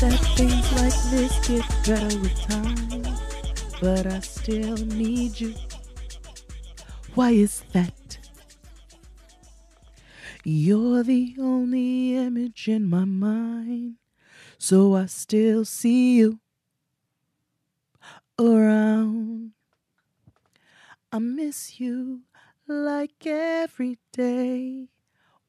That things like this get better with time, but I still need you. Why is that? You're the only image in my mind, so I still see you around. I miss you like every day.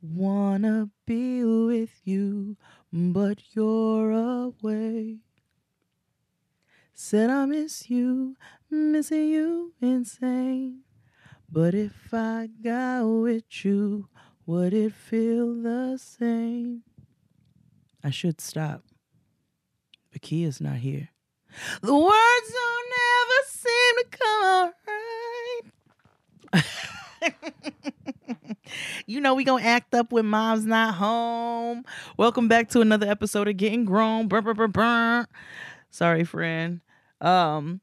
Wanna be with you, but you're away. Said I miss you, missing you insane. But if I got with you, would it feel the same? I should stop. But Keia's not here. The words don't ever seem to come out right. you know we gonna act up when mom's not home. Welcome back to another episode of Getting Grown. Brr, brr, brr, brr. Sorry, friend. Um,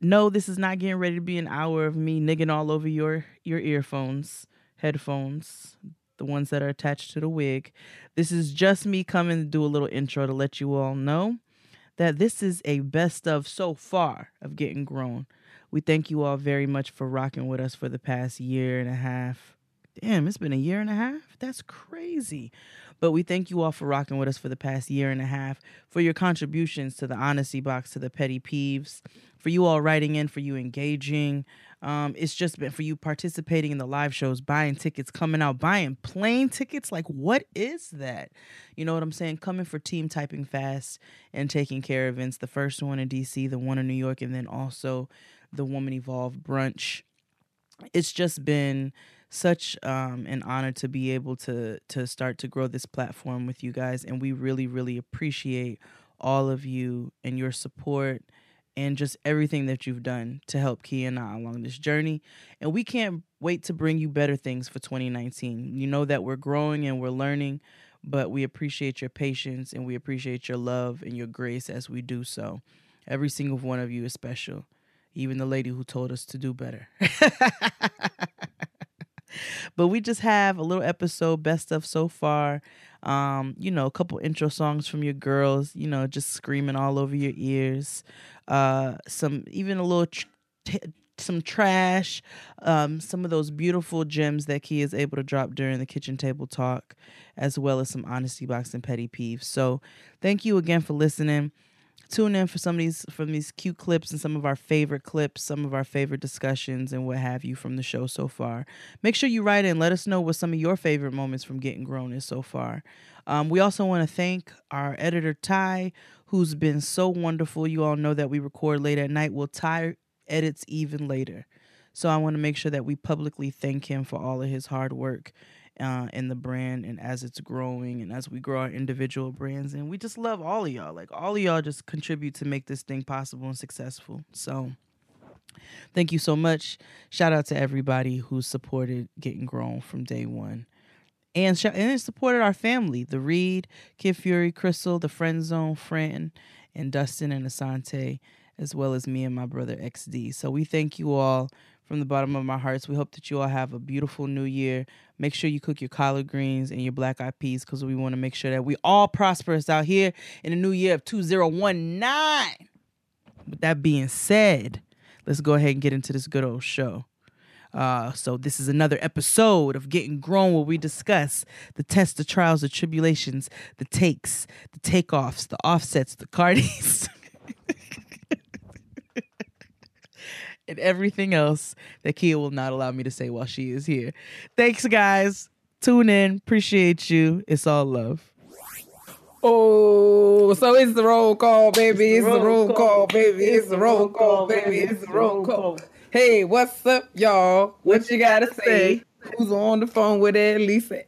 no, this is not getting ready to be an hour of me nigging all over your your earphones, headphones, the ones that are attached to the wig. This is just me coming to do a little intro to let you all know that this is a best of so far of Getting Grown. We thank you all very much for rocking with us for the past year and a half. Damn, it's been a year and a half? That's crazy. But we thank you all for rocking with us for the past year and a half, for your contributions to the honesty box, to the petty peeves, for you all writing in, for you engaging. Um, it's just been for you participating in the live shows, buying tickets, coming out, buying plane tickets. Like, what is that? You know what I'm saying? Coming for Team Typing Fast and taking care of events. The first one in DC, the one in New York, and then also the Woman Evolve brunch. It's just been such um, an honor to be able to to start to grow this platform with you guys, and we really, really appreciate all of you and your support and just everything that you've done to help Keia and I along this journey. And we can't wait to bring you better things for 2019. You know that we're growing and we're learning, but we appreciate your patience and we appreciate your love and your grace as we do so. Every single one of you is special, even the lady who told us to do better. but we just have a little episode best of so far. Um you know a couple intro songs from your girls you know just screaming all over your ears. Uh some even a little tr- t- some trash. Um some of those beautiful gems that Keia is able to drop during the kitchen table talk as well as some honesty box and petty peeves. So thank you again for listening tune in for some of these from these cute clips and some of our favorite clips, some of our favorite discussions and what have you from the show so far. Make sure you write in. Let us know what some of your favorite moments from Getting Grown is so far. Um, we also want to thank our editor Ty, who's been so wonderful. You all know that we record late at night. Well, Ty edits even later. So I want to make sure that we publicly thank him for all of his hard work uh, in the brand and as it's growing and as we grow our individual brands. And we just love all of y'all. Like all of y'all just contribute to make this thing possible and successful. So thank you so much. Shout out to everybody who supported Getting Grown from day one. And, sh- and supported our family, the Read, Kid Fury, Crissle, the Friend Zone, Fran, and Dustin and Assante, as well as me and my brother XD. So we thank you all from the bottom of my hearts. We hope that you all have a beautiful new year. Make sure you cook your collard greens and your black eyed peas because we want to make sure that we all prosperous out here in the new year of 2019. With that being said, let's go ahead and get into this good old show. Uh, so this is another episode of Getting Grown where we discuss the tests, the trials, the tribulations, the takes, the takeoffs, the offsets, the cardies. and everything else that Keia will not allow me to say while she is here. Thanks, guys. Tune in. Appreciate you. It's all love. Oh, so it's the roll call, baby. It's the roll call, baby. It's the roll call, baby. It's the roll call. Hey, what's up, y'all? What you gotta say? Who's on the phone with Ed Lisa?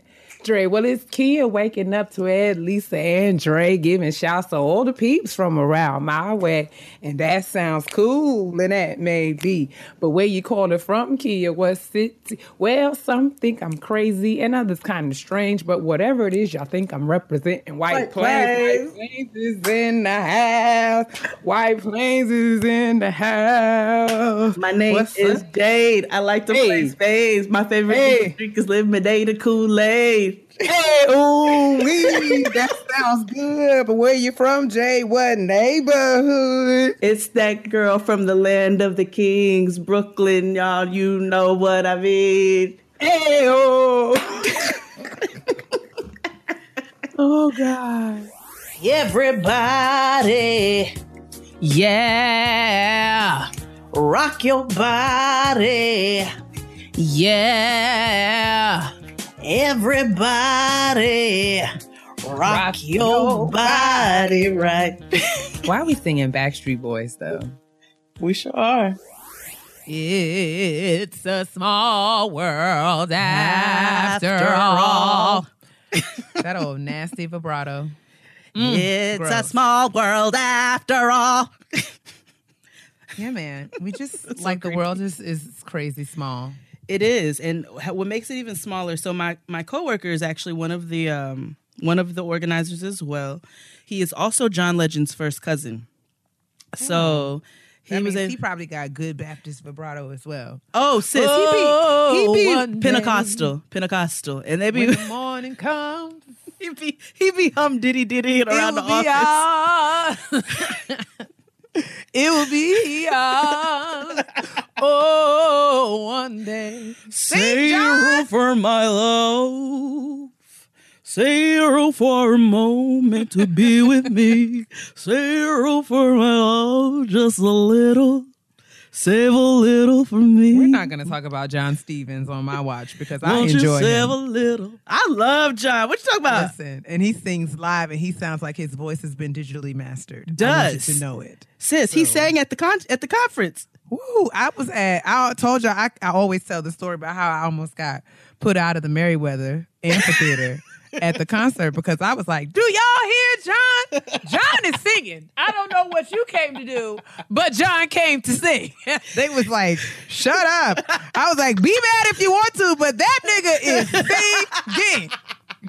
Dre, well, it's Keia waking up to Ed, Lisa, and Dre giving shouts to all the peeps from around my way. And that sounds cool, and that may be. But where you call it from, Keia, what city? Well, some think I'm crazy, and others kind of strange. But whatever it is, y'all think I'm representing White, White Plains. White Plains is in the house. White Plains is in the house. My name What's is up? Jade. I like to Hey. play spades. My favorite Hey. drink is lemonade Kool-Aid. Hey, ooh, wee, that sounds good. But where you from, Jay? What neighborhood? It's that girl from the land of the kings, Brooklyn, y'all. You know what I mean. Hey, oh. oh, God. Everybody, yeah, rock your body, yeah. Everybody, rock, Rock your, body right. Why are we singing Backstreet Boys, though? we sure are. It's a small world after, After all. all. that old nasty vibrato. it's a mm, small world after all. Yeah, man. We just like the world is is crazy small. It is, and what makes it even smaller. So my my coworker is actually one of the um one of the organizers as well. He is also John Legend's first cousin. So he was a he probably got good Baptist vibrato as well. oh sis Oh, he be he one be. Pentecostal Pentecostal, and they be When the morning comes, he be he be hum diddy diddy around the it will be office. it will be on. Oh, one day. Say you for my love. Say you for a moment to be with me. Say you for my love, just a little. Save a little for me. We're not going to talk about John Stephens on my watch because I Won't enjoy you save him. a little? I love John. What you talking about? Listen, and he sings live, and he sounds like his voice has been digitally mastered. I want Does. you to know it. Sis, he sang at the con- at the conference. Woo! I was at. I told you I, I always tell the story about how I almost got put out of the Merriweather Amphitheater at the concert because I was like, "Do y'all hear John? John is singing. I don't know what you came to do, but John came to sing." they was like, "Shut up!" I was like, "Be mad if you want to, but that nigga is singing."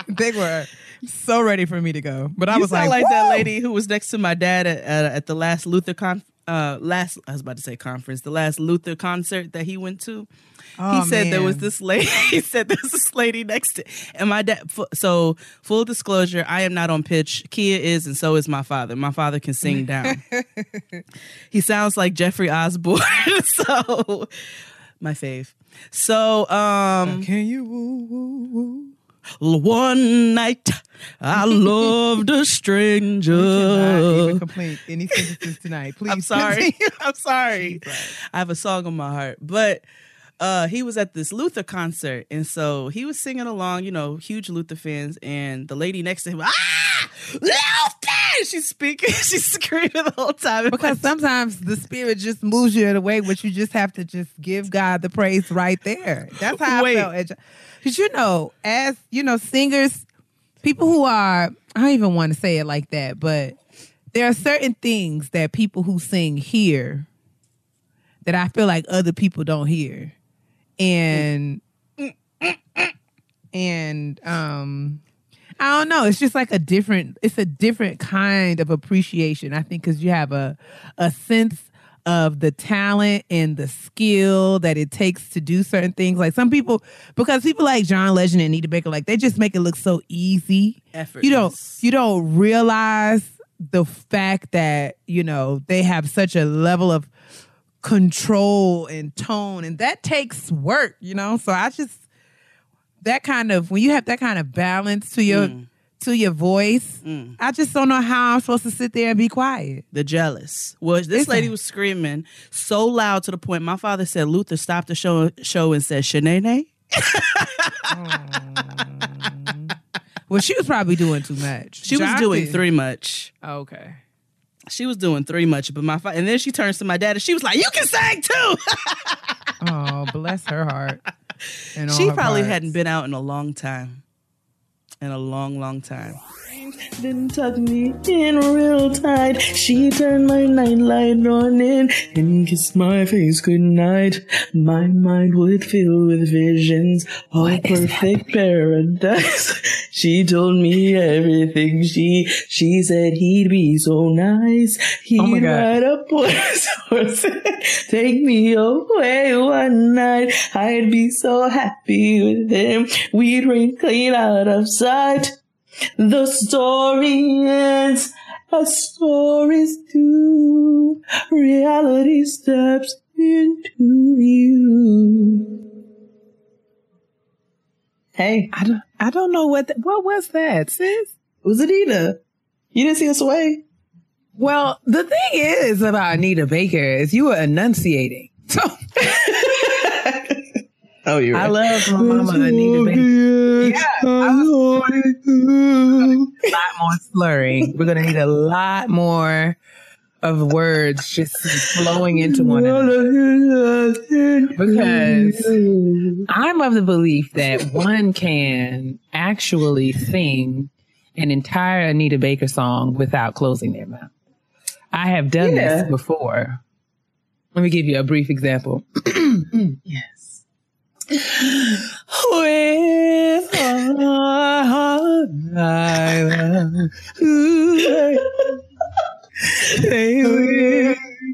They were so ready for me to go, but I you was sound like, like that lady who was next to my dad at, at, at the last Luther con uh last I was about to say conference, the last Luther concert that he went to. Oh, he said there was this lady. He said there's this lady next to, and my dad. So full disclosure, I am not on pitch. Kia is, and so is my father. My father can sing down. he sounds like Jeffrey Osborne. so my fave. So um, Can you woo woo woo? one night I loved a stranger. cannot even complete any sentences tonight. Please. I'm sorry. I'm sorry. I have a song on my heart. But uh he was at this Luther concert and so he was singing along, you know, huge Luther fans and the lady next to him, ah! Luther! She's speaking, she's screaming the whole time. Because sometimes the spirit just moves you in a way which you just have to just give God the praise right there. That's how Wait. I felt. Because you know, as you know, singers, people who are I don't even want to say it like that, but there are certain things that people who sing hear that I feel like other people don't hear. And and um I don't know. It's just like a different. It's a different kind of appreciation. I think because you have a a sense of the talent and the skill that it takes to do certain things. Like some people, because people like John Legend and Nita Baker, like they just make it look so easy. You don't you don't realize the fact that you know they have such a level of control and tone, and that takes work, you know. So I just that kind of when you have that kind of balance to your mm. To your voice, mm. I just don't know how I'm supposed to sit there and be quiet. The jealous. Well, this It's lady a- was screaming so loud to the point my father said Luther stopped the show show and said Shanae. Well, she was probably doing too much. She was doing three much. Oh, okay. She was doing three much, but my fa- and then she turns to my dad and she was like, "You can sing too." Oh, bless her heart. she her probably parts. hadn't been out in a long time, in a long, long time. Didn't tuck me in real tight. She turned my nightlight on in and kissed my face goodnight. My mind would fill with visions of perfect paradise. She told me everything. She she said he'd be so nice. He'd Oh my God. ride up on his horse, take me away one night. I'd be so happy with him. We'd rain clean out of sight. The story ends as stories do. Reality steps into you. Hey, I don't, I don't know what th- what was that, sis. it was Anita. You didn't see us away? Well, the thing is about Anita Baker is you were enunciating. So Oh, you're I love my mama Anita Baker. Yeah, I was a lot more slurring. We're gonna need a lot more of words just flowing into one another. Because I'm of the belief that one can actually sing an entire Anita Baker song without closing their mouth. I have done Yeah. this before. Let me give you a brief example. Yes. With I love you.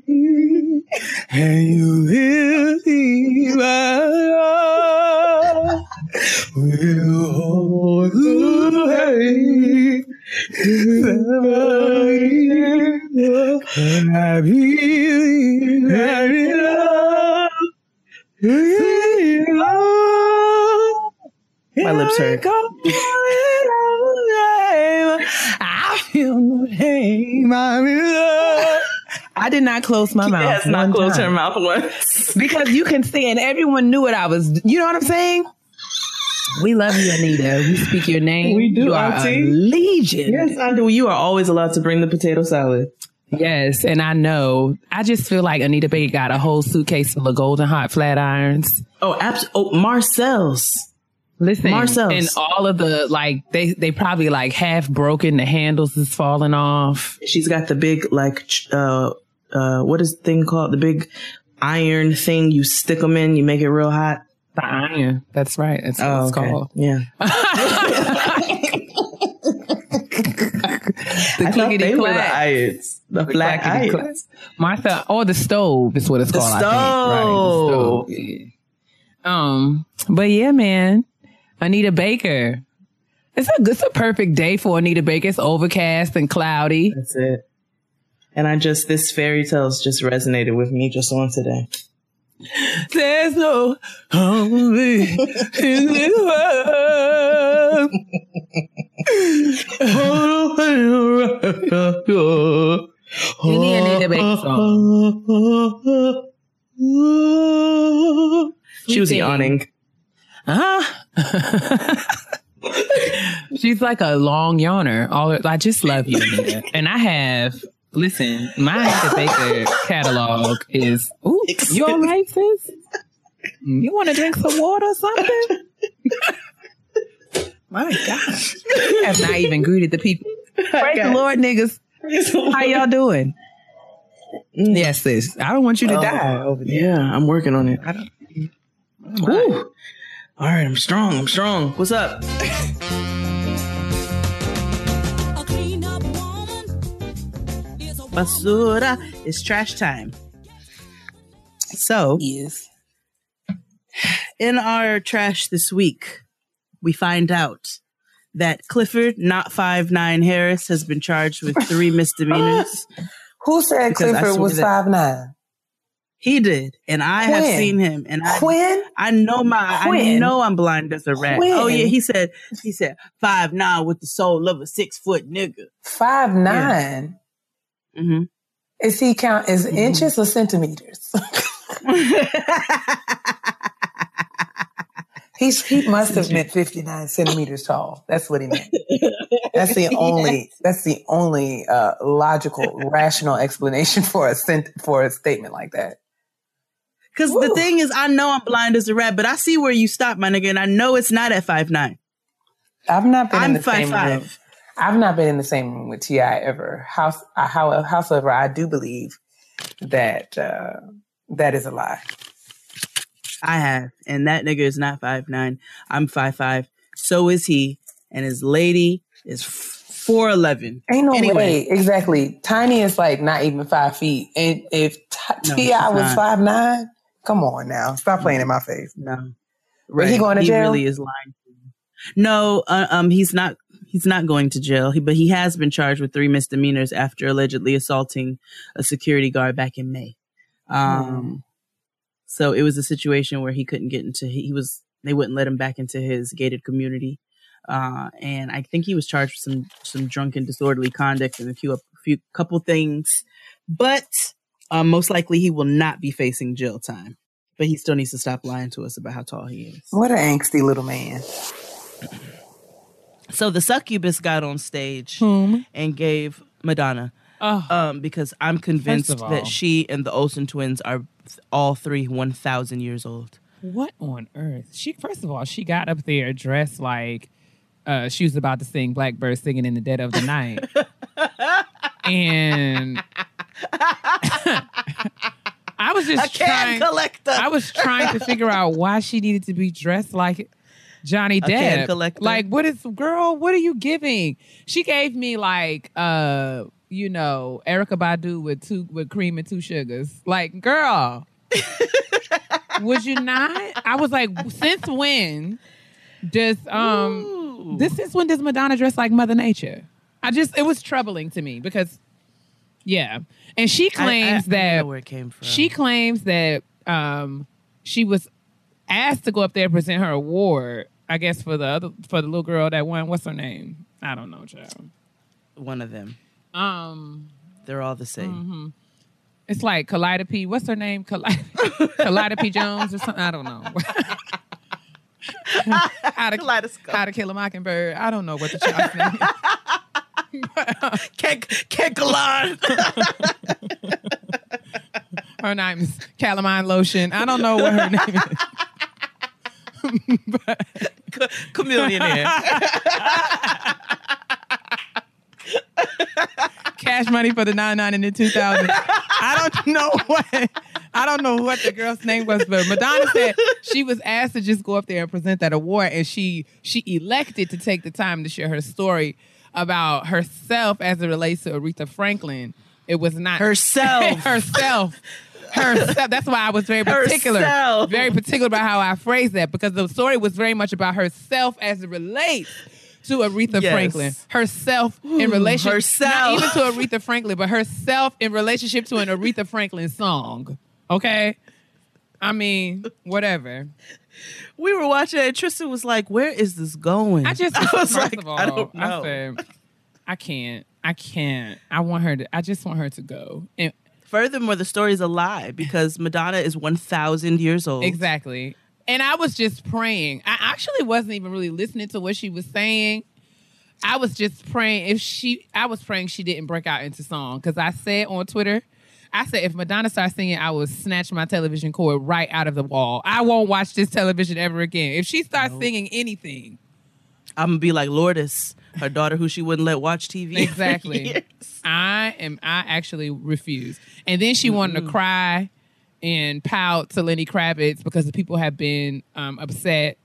We- and you will be my. We'll hold. And I believe that in love. My lips hurt. I feel no shame. I'm in love. I did not close my mouth. Yes, not close time. her mouth once. because you can see, and everyone knew what I was. You know what I'm saying? We love you, Anita. We speak your name. We do, You are a Auntie. legion. Yes, I do. You are always allowed to bring the potato salad. Yes, and I know. I just feel like Anita Baker got a whole suitcase full of golden hot flat irons. Oh, abs- oh, Marcel's. Listen, Marcel's. and all of the like, they they probably like half broken. The handles is falling off. She's got the big like uh uh what is the thing called? The big iron thing you stick them in. You make it real hot. The iron. That's right. That's what Oh, it's okay. called. Yeah. The I thought they were the clack. irons. The flat Clackety clack. irons. Martha, or the stove is what it's The called. I think. Right, the stove. stove. Yeah. Um, but yeah, man, Anita Baker. It's a it's a perfect day for Anita Baker. It's overcast and cloudy. That's it. And I just this fairy tales just resonated with me just on today. There's no harmony in this world. Any Anita Baker song. She was yawning. Huh? She's like a long yawner. All I just love you, Anita. and I have. Listen, my Anita Baker catalog is. Ooh, you all right, sis? You want to drink some water or something? my gosh, you have not even greeted the people. Praise the Lord, niggas. How y'all doing? Mm. Yes, sis. I don't want you to oh, die over there. Yeah, I'm working on it. I don't. All right, I'm strong. I'm strong. What's up? Basura, it's trash time. So, Yes. in our trash this week, we find out that Clifford, not five nine Harris, has been charged with three misdemeanors. Who said Clifford was five nine? He did, and I have seen him, and I Quinn? I know my I know I'm blind as a rat. When? Oh yeah, he said he said five nine with the soul of a six foot nigga. Five nine. Hmm Is he count as Mhm. inches or centimeters? He's he must have meant fifty nine centimeters tall. That's what he meant. That's the only that's the only uh, logical, rational explanation for a sent, for a statement like that. Because the thing is, I know I'm blind as a rat, but I see where you stop, my nigga, and I know it's not at five nine. I've not been I'm the five same room. I've not been in the same room with T.I. ever. Uh, how, however, I do believe that uh, that is a lie. I have, and that nigga is not five nine. I'm five five. So is he, and his lady is four eleven. Ain't no Anyway. way. Exactly. Tiny is like not even five feet. And if T- No, T.I. was five nine, come on now, stop playing in my face. No, But he going to he jail? really is lying. No, uh, um, he's not. He's not going to jail. But he has been charged with three misdemeanors after allegedly assaulting a security guard back in May. Um, so it was a situation where he couldn't get into. He was. They wouldn't let him back into his gated community. Uh, and I think he was charged with some some drunken disorderly conduct and a few a few couple things, but um, most likely he will not be facing jail time. But he still needs to stop lying to us about how tall he is. What an angsty little man. So the succubus got on stage Whom? and gave Madonna, Oh, um, because I'm convinced all- that she and the Olsen twins are all three 1,000 years old. what on earth? She first of all, she got up there dressed like uh, she was about to sing Blackbird singing in the dead of the night, and I was just I can trying. collector. I was trying to figure out why she needed to be dressed like Johnny Depp. collector. Like, what is girl? What are you giving? She gave me like, uh, you know, Erykah Badu with two with cream and two sugars. Like, girl, would you not? I was like, since when does um Ooh. this is when does Madonna dress like Mother Nature? I just it was troubling to me because yeah, and she I- I- claims I that know where it came from. she claims that um, she was asked to go up there and present her award. I guess for the other for the little girl that won. What's her name? I don't know, child. one of them. Um, They're all the same. Mm-hmm. it's like Calliope. What's her name? Calliope Jones or something. I don't know. how to Kaleidoscope. how to kill a mockingbird. I don't know what the child's name. is. But, Can't, can't her name is calamine lotion. I don't know what her name is. Chameleon hair. cash money for the 99 and the 2000. I don't know what I don't know what the girl's name was, but Madonna said she was asked to just go up there and present that award, and she she elected to take the time to share her story about herself as it relates to Aretha Franklin. It was not Herself. herself. Herself. That's why I was very particular. Herself. Very particular about how I phrased that because the story was very much about herself as it relates to Aretha Yes. Franklin. Herself in relationship herself. not even to Aretha Franklin, but herself in relationship to an Aretha Franklin song. Okay? I mean, whatever. we were watching it. and Tristan was like, "Where is this going?" I just I was first like, of all, "I don't know." said, I can't. I can't. I want her to I just want her to go. And Furthermore, the story is a lie because Madonna is one thousand years old. Exactly. And I was just praying. I actually wasn't even really listening to what she was saying. I was just praying if she I was praying she didn't break out into song cuz I said on Twitter I said if Madonna starts singing I will snatch my television cord right out of the wall. I won't watch this television ever again. If she starts singing anything. I'm gonna be like Lourdes, her daughter, who she wouldn't let watch TV. Exactly. I am. I actually refuse. And then she wanted to cry and pout to Lenny Kravitz because the people have been um, upset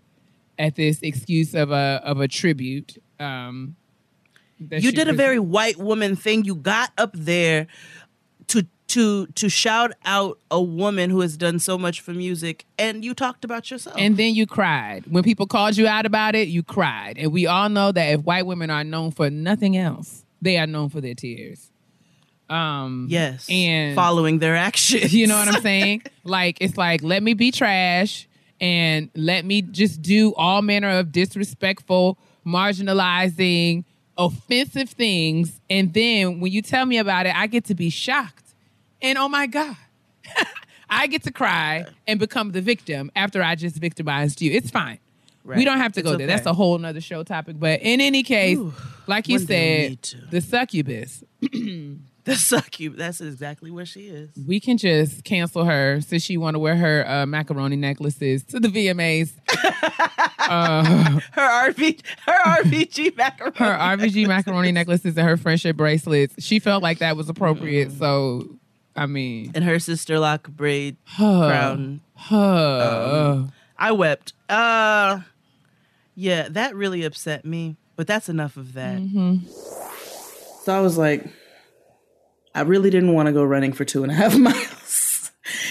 at this excuse of a of a tribute. Um, You did a very white woman thing. You got up there to to shout out a woman who has done so much for music, and you talked about yourself. and then you cried when people called you out about it. You cried, and we all know that if white women are known for nothing else, they are known for their tears. Um, Yes. and following their actions. you know what I'm saying? like it's like let me be trash and let me just do all manner of disrespectful, marginalizing, offensive things, and then when you tell me about it, I get to be shocked. And oh my god. I get to cry and become the victim after I just victimized you. It's fine. Right. We don't have to It's go there. That's a whole nother show topic. But in any case, Ooh, like you one day we need said, the succubus. The succubus. That's exactly where she is. We can just cancel her since she want to wear her uh, macaroni necklaces to the VMAs. uh, Her RV, her RVG macaroni. her RBG macaroni necklaces and her friendship bracelets. She felt like that was appropriate. Mm. So, I mean, and her sister lock braid huh, crown. huh. I wept. Uh, yeah, that really upset me. But that's enough of that. So I was like, I really didn't want to go running for two and a half miles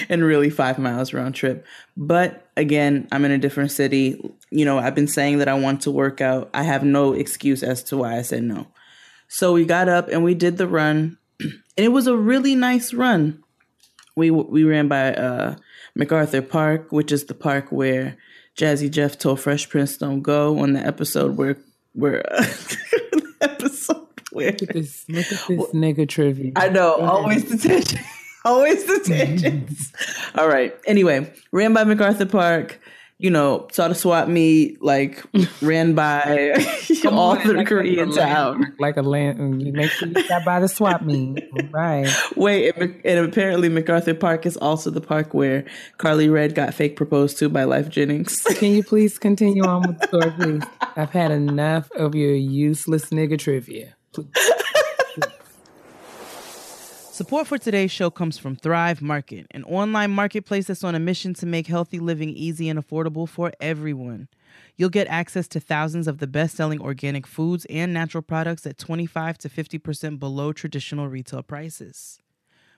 and really five miles round trip. But again, I'm in a different city. You know, I've been saying that I want to work out. I have no excuse as to why I said no. So we got up and we did the run, and it was a really nice run. We we ran by uh, MacArthur Park, which is the park where Jazzy Jeff told Fresh Prince don't go on the episode where where the episode where This, look at this nigga trivia. I know, always the tension. always the tensions. All right. Anyway, ran by MacArthur Park, you know, saw the swap meet, like ran by all through Korean town. Like a land. You make sure you stop by the swap meet. Right. Wait, and, and apparently MacArthur Park is also the park where Karlie Redd got fake proposed to by Lyfe Jennings. Can you please continue on with the story, please? I've had enough of your useless nigga trivia. Support for today's show comes from Thrive Market, an online marketplace that's on a mission to make healthy living easy and affordable for everyone. You'll get access to thousands of the best selling organic foods and natural products at 25 to 50% below traditional retail prices.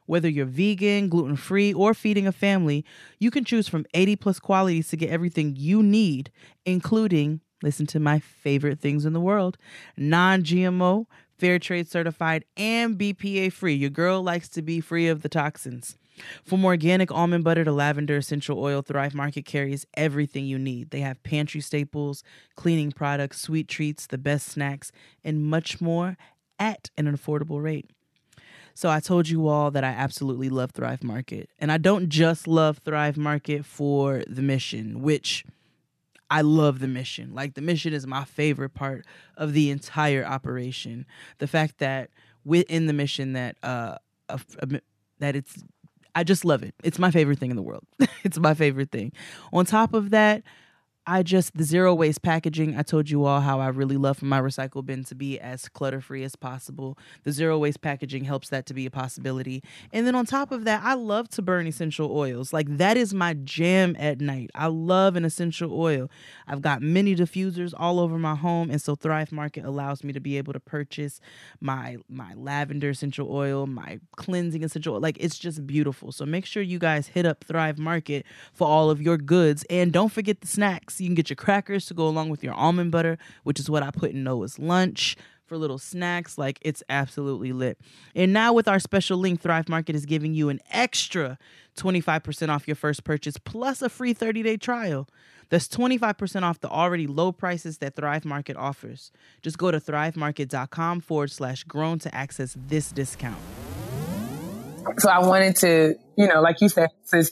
Whether you're vegan, gluten free, or feeding a family, you can choose from 80 plus qualities to get everything you need, including, listen to my favorite things in the world, non GMO, fair trade certified, and BPA free. Your girl likes to be free of the toxins. From organic almond butter to lavender essential oil, Thrive Market carries everything you need. They have pantry staples, cleaning products, sweet treats, the best snacks, and much more at an affordable rate. So I told you all that I absolutely love Thrive Market. And I don't just love Thrive Market for the mission, which I love the mission. Like the mission is my favorite part of the entire operation. The fact that within the mission that uh a, a- that it's I just love it. It's my favorite thing in the world. it's my favorite thing. On top of that, I just the zero waste packaging. I told you all how I really love for my recycle bin to be as clutter free as possible. The zero waste packaging helps that to be a possibility. And then on top of that, I love to burn essential oils. Like that is my jam at night. I love an essential oil. I've got many diffusers all over my home, and so Thrive Market allows me to be able to purchase my my lavender essential oil, my cleansing essential oil. Like it's just beautiful. So make sure you guys hit up Thrive Market for all of your goods, and don't forget the snacks. You can get your crackers to go along with your almond butter, which is what I put in Noah's lunch for little snacks. Like it's absolutely lit. And now with our special link, Thrive Market is giving you an extra 25% off your first purchase plus a free 30-day trial. That's 25% off the already low prices that Thrive Market offers. Just go to thrivemarket.com forward slash grown to access this discount. So I wanted to, you know, like you said, to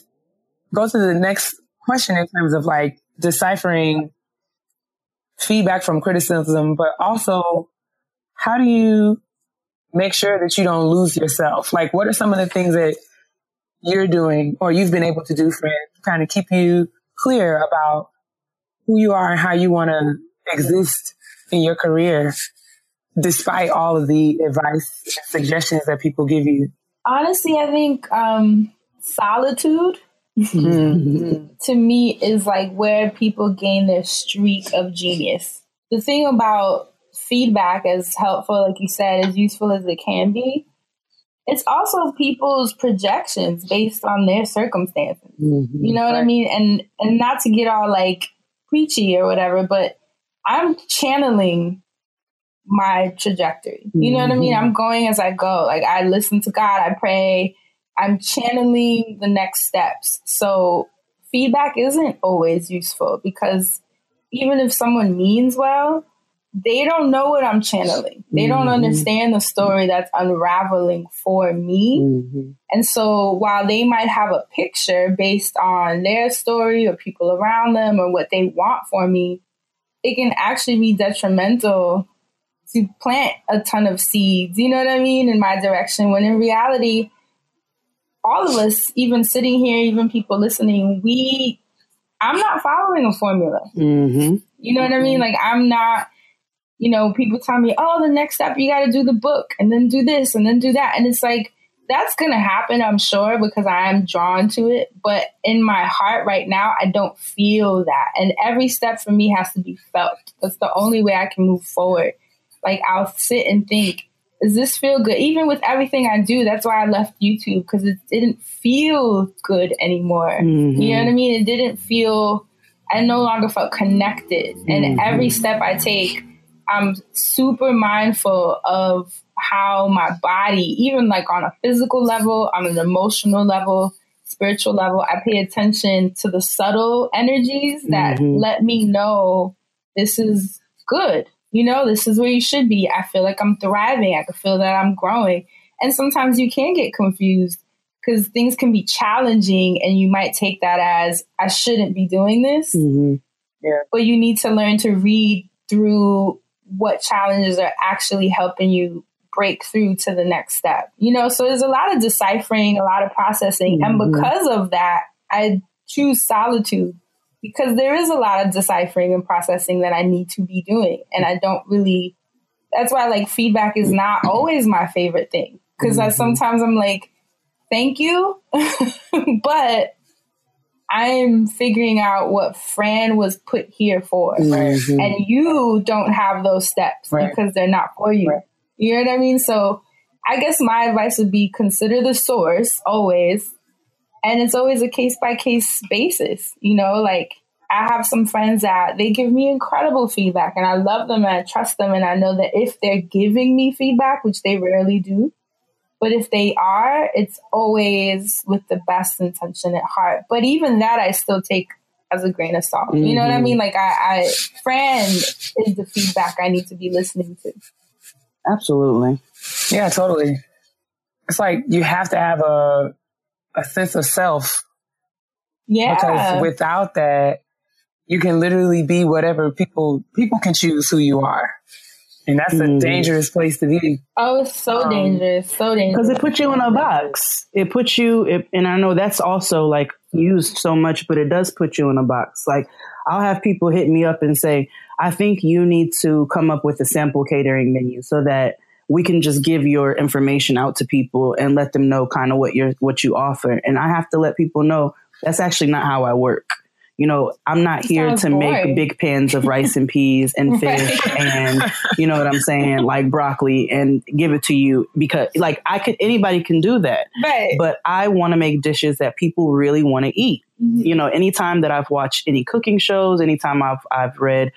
go to the next question in terms of like deciphering feedback from criticism, but also how do you make sure that you don't lose yourself? Like, what are some of the things that you're doing or you've been able to do, Fran, to kind of keep you clear about who you are and how you want to exist in your career, despite all of the advice and suggestions that people give you? Honestly, I think um, solitude to me is like where people gain their streak of genius. The thing about feedback, as helpful, like you said, as useful as it can be, it's also people's projections based on their circumstances. You know what I mean? And and not to get all like preachy or whatever, but I'm channeling my trajectory. You know what I mean? Mhm. I'm going as I go. Like I listen to God, I pray, I'm channeling the next steps. So feedback isn't always useful because even if someone means well, they don't know what I'm channeling. They don't Mhm. understand the story that's unraveling for me. Mhm. And so while they might have a picture based on their story or people around them or what they want for me, it can actually be detrimental to plant a ton of seeds, you know what I mean, in my direction. When in reality, all of us, even sitting here, even people listening, we, I'm not following a formula. Mhm. You know what I mean? Like I'm not, you know, people tell me, oh, the next step you got to do the book and then do this and then do that. And it's like, that's going to happen, I'm sure, because I am drawn to it. But in my heart right now, I don't feel that. And every step for me has to be felt. That's the only way I can move forward. Like I'll sit and think, does this feel good? Even with everything I do, that's why I left YouTube because it didn't feel good anymore. Mhm. You know what I mean? It didn't feel, I no longer felt connected. And every step I take, I'm super mindful of how my body, even like on a physical level, on an emotional level, spiritual level, I pay attention to the subtle energies that Mhm. let me know this is good. You know, this is where you should be. I feel like I'm thriving. I can feel that I'm growing. And sometimes you can get confused because things can be challenging and you might take that as I shouldn't be doing this. Mhm. But you need to learn to read through what challenges are actually helping you break through to the next step. You know, so there's a lot of deciphering, a lot of processing. And Mhm. because of that, I choose solitude because there is a lot of deciphering and processing that I need to be doing. And I don't really, that's why like feedback is not always my favorite thing. Because I sometimes I'm like, thank you, but I'm figuring out what Fran was put here for. Mhm. And you don't have those steps Right. because they're not for you. Right. You know what I mean? So I guess my advice would be consider the source always. And it's always a case by case basis. You know, like I have some friends that they give me incredible feedback and I love them and I trust them. And I know that if they're giving me feedback, which they rarely do, but if they are, it's always with the best intention at heart. But even that, I still take as a grain of salt. You know what I Mhm. mean? Like I, I, friend is the feedback I need to be listening to. Absolutely. Yeah, totally. It's like you have to have a a sense of self Yeah. because without that, you can literally be whatever people people can choose who you are, and that's a Mhm. dangerous place to be. oh, it's so Um, dangerous. So dangerous. because it puts you in a box. It puts you, it, and I know that's also like used so much, but it does put you in a box. Like I'll have people hit me up and say, "I think you need to come up with a sample catering menu so that we can just give your information out to people and let them know kind of what you're what you offer." And I have to let people know that's actually not how I work. You know, I'm not here Sounds to boring. make big pans of rice and peas and fish and you know what I'm saying, like broccoli and give it to you because like I could anybody can do that. right. But I want to make dishes that people really want to eat. Mhm. You know, anytime that I've watched any cooking shows, anytime I've I've read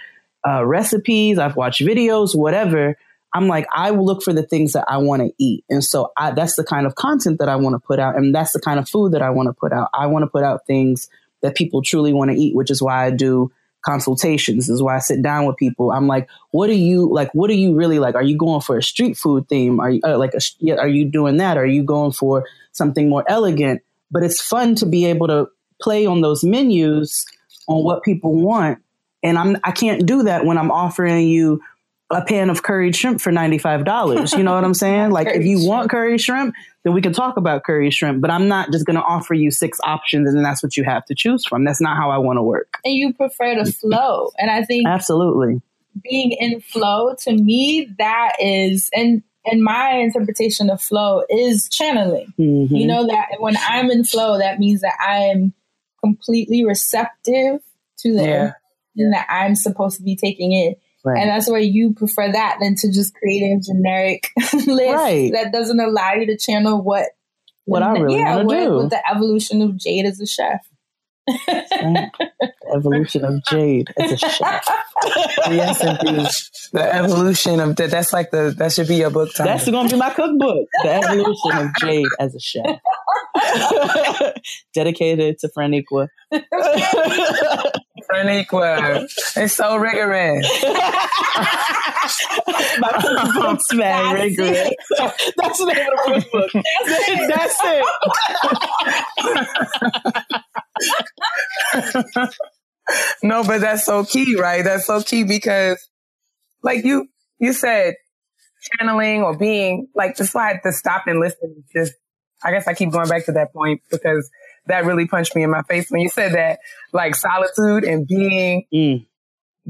uh, recipes, I've watched videos, whatever, I'm like I will look for the things that I want to eat. And so I, that's the kind of content that I want to put out and that's the kind of food that I want to put out. I want to put out things that people truly want to eat, which is why I do consultations. This is why I sit down with people. I'm like, what are you like? What are you really like? Are you going for a street food theme? Are you uh, like, a, are you doing that? Are you going for something more elegant? But it's fun to be able to play on those menus on what people want. And I'm, I can't do that when I'm offering you a pan of curried shrimp for $95. You know what I'm saying? Like if you want curry shrimp, then we can talk about curry shrimp, but I'm not just going to offer you six options and then that's what you have to choose from. That's not how I want to work. and you prefer to flow. And I think Absolutely. being in flow to me, that is, and and my interpretation of flow is channeling. Mhm. You know that when I'm in flow, that means that I am completely receptive to the Yeah. that I'm supposed to be taking in. Right. And that's why you prefer that than to just create a generic list Right. that doesn't allow you to channel what What I really yeah, wanna do. what the evolution of Jade as a chef. Right. Evolution of Jade as a chef. yes, indeed. The evolution of that. That's like the that should be your book title. That's gonna be my cookbook. The evolution of Jade as a chef. Dedicated to Franiqua. Franiqua. It's so rigorous. my cookbook's man rigorous. That's the name of the cookbook. That's it. no, but that's so key, right? That's so key because, like you, you said, channeling or being like just like to stop and listen. Just, I guess I keep going back to that point because that really punched me in my face when you said that, like solitude and being, Mm.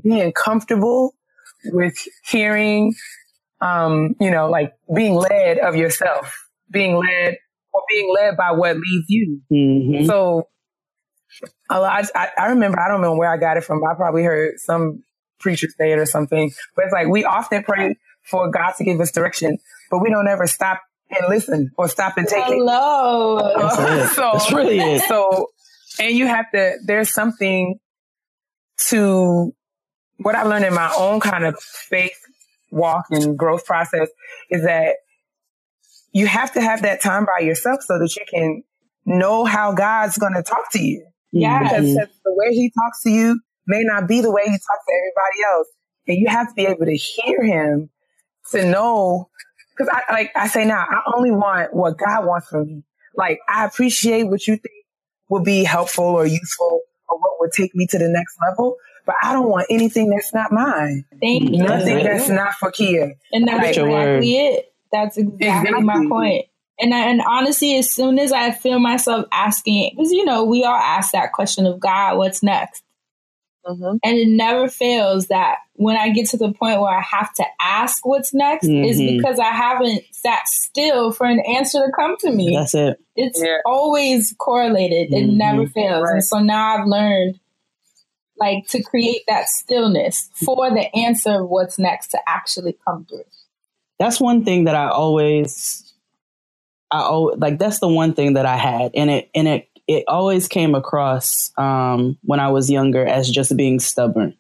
being comfortable with hearing, um, you know, like being led of yourself, being led or being led by what leads you. Mhm. So a lot, I, I remember, I don't know where I got it from. I probably heard some preacher say it or something, but it's like we often pray for God to give us direction, but we don't ever stop and listen or stop and take it. Hello. That's so, That's really it. So, and you have to, there's something to what I've learned in my own kind of faith walk and growth process is that you have to have that time by yourself so that you can know how God's going to talk to you. Mm-hmm. Yeah. Because the way he talks to you may not be the way he talks to everybody else. And you have to be able to hear him to know. Cause I, like I say now, I only want what God wants from me. Like I appreciate what you think will be helpful or useful or what would take me to the next level. But I don't want anything that's not mine. Thank you. Nothing it. that's not for Keia. And that's Like- exactly it. That's exactly, my point. And I, and honestly, as soon as I feel myself asking, because you know we all ask that question of God, what's next, and it never fails that when I get to the point where I have to ask what's next, is Mhm. because I haven't sat still for an answer to come to me. That's it. it's Yeah. always correlated. It Mhm. never fails. Right. And so now I've learned like to create that stillness for the answer of what's next to actually come through. That's one thing that I always, I always, like. That's the one thing that I had, and it and it it always came across um, when I was younger as just being stubborn.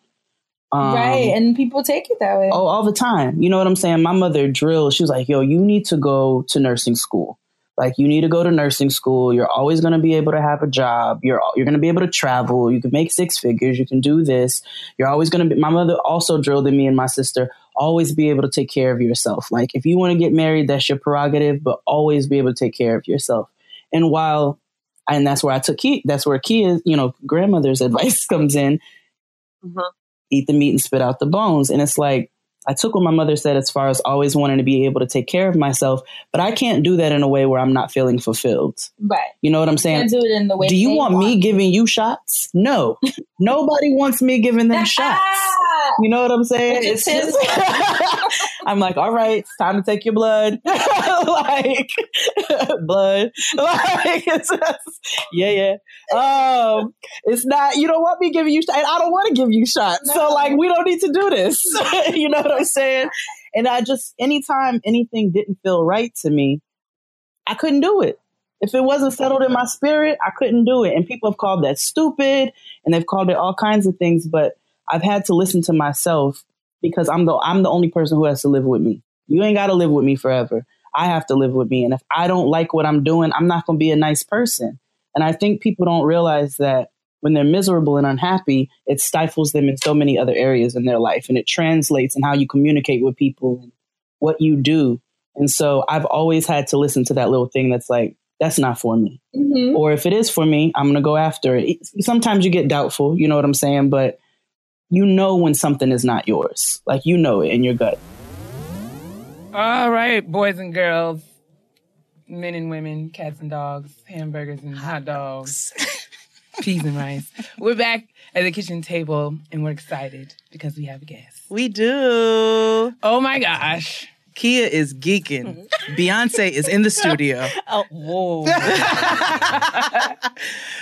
Um, right. And people take it that way. Oh, all the time. You know what I'm saying? My mother drilled. She was like, "Yo, you need to go to nursing school. Like, you need to go to nursing school. You're always going to be able to have a job. You're you're going to be able to travel. You can make six figures. You can do this. You're always going to be." My mother also drilled in me and my sister always be able to take care of yourself. Like, if you want to get married, that's your prerogative, but always be able to take care of yourself. And while, and that's where I took key. That's where Keia, you know, grandmother's advice comes in mm-hmm. eat the meat and spit out the bones. And it's like, I took what my mother said as far as always wanting to be able to take care of myself, but I can't do that in a way where I'm not feeling fulfilled. right. You know what I'm saying? Do it in the way. Do you they want me giving you shots? No. Nobody wants me giving them shots. Ah! You know what I'm saying? It's just- I'm like, all right, it's time to take your blood. like blood. Like it's just, yeah, yeah. Um, it's not you don't want me giving you shots. And I don't want to give you shots. So like we don't need to do this. you know what I'm saying? And I just anytime anything didn't feel right to me, I couldn't do it. If it wasn't settled in my spirit, I couldn't do it. And people have called that stupid and they've called it all kinds of things, but I've had to listen to myself because I'm the I'm the only person who has to live with me. You ain't got to live with me forever. I have to live with me, and if I don't like what I'm doing, I'm not going to be a nice person. And I think people don't realize that when they're miserable and unhappy, it stifles them in so many other areas in their life, and it translates in how you communicate with people and what you do. And so I've always had to listen to that little thing that's like, that's not for me Mhm. or if it is for me, I'm gonna go after it. Sometimes you get doubtful, you know what I'm saying, but you know when something is not yours, like you know it in your gut. All right, boys and girls, men and women, cats and dogs, hamburgers and hot dogs, peas and rice. We're back at the kitchen table and we're excited because we have a guest. We do. Oh my gosh. Keia is geeking. Beyonce is in the studio. Oh, whoa.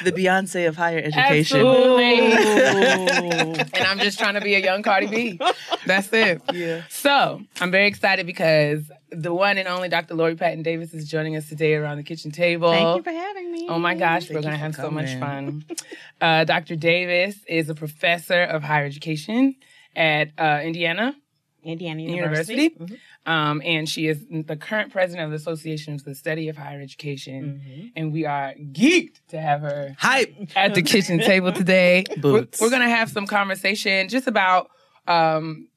The Beyonce of higher education. Absolutely. and I'm just trying to be a young Cardi B. That's it. Yeah. So I'm very excited because the one and only Dr. Lori Patton Davis is joining us today around the kitchen table. Thank you for having me. Oh my gosh, we're going to have for so much fun. Uh, Dr. Davis is a professor of higher education at uh, Indiana Indiana University. University. Mhm. Um, and she is the current president of the Association for the Study of Higher Education. Mhm. And we are geeked to have her Hype. at the kitchen table today. We're, Boots. we're going to have some conversation just about um,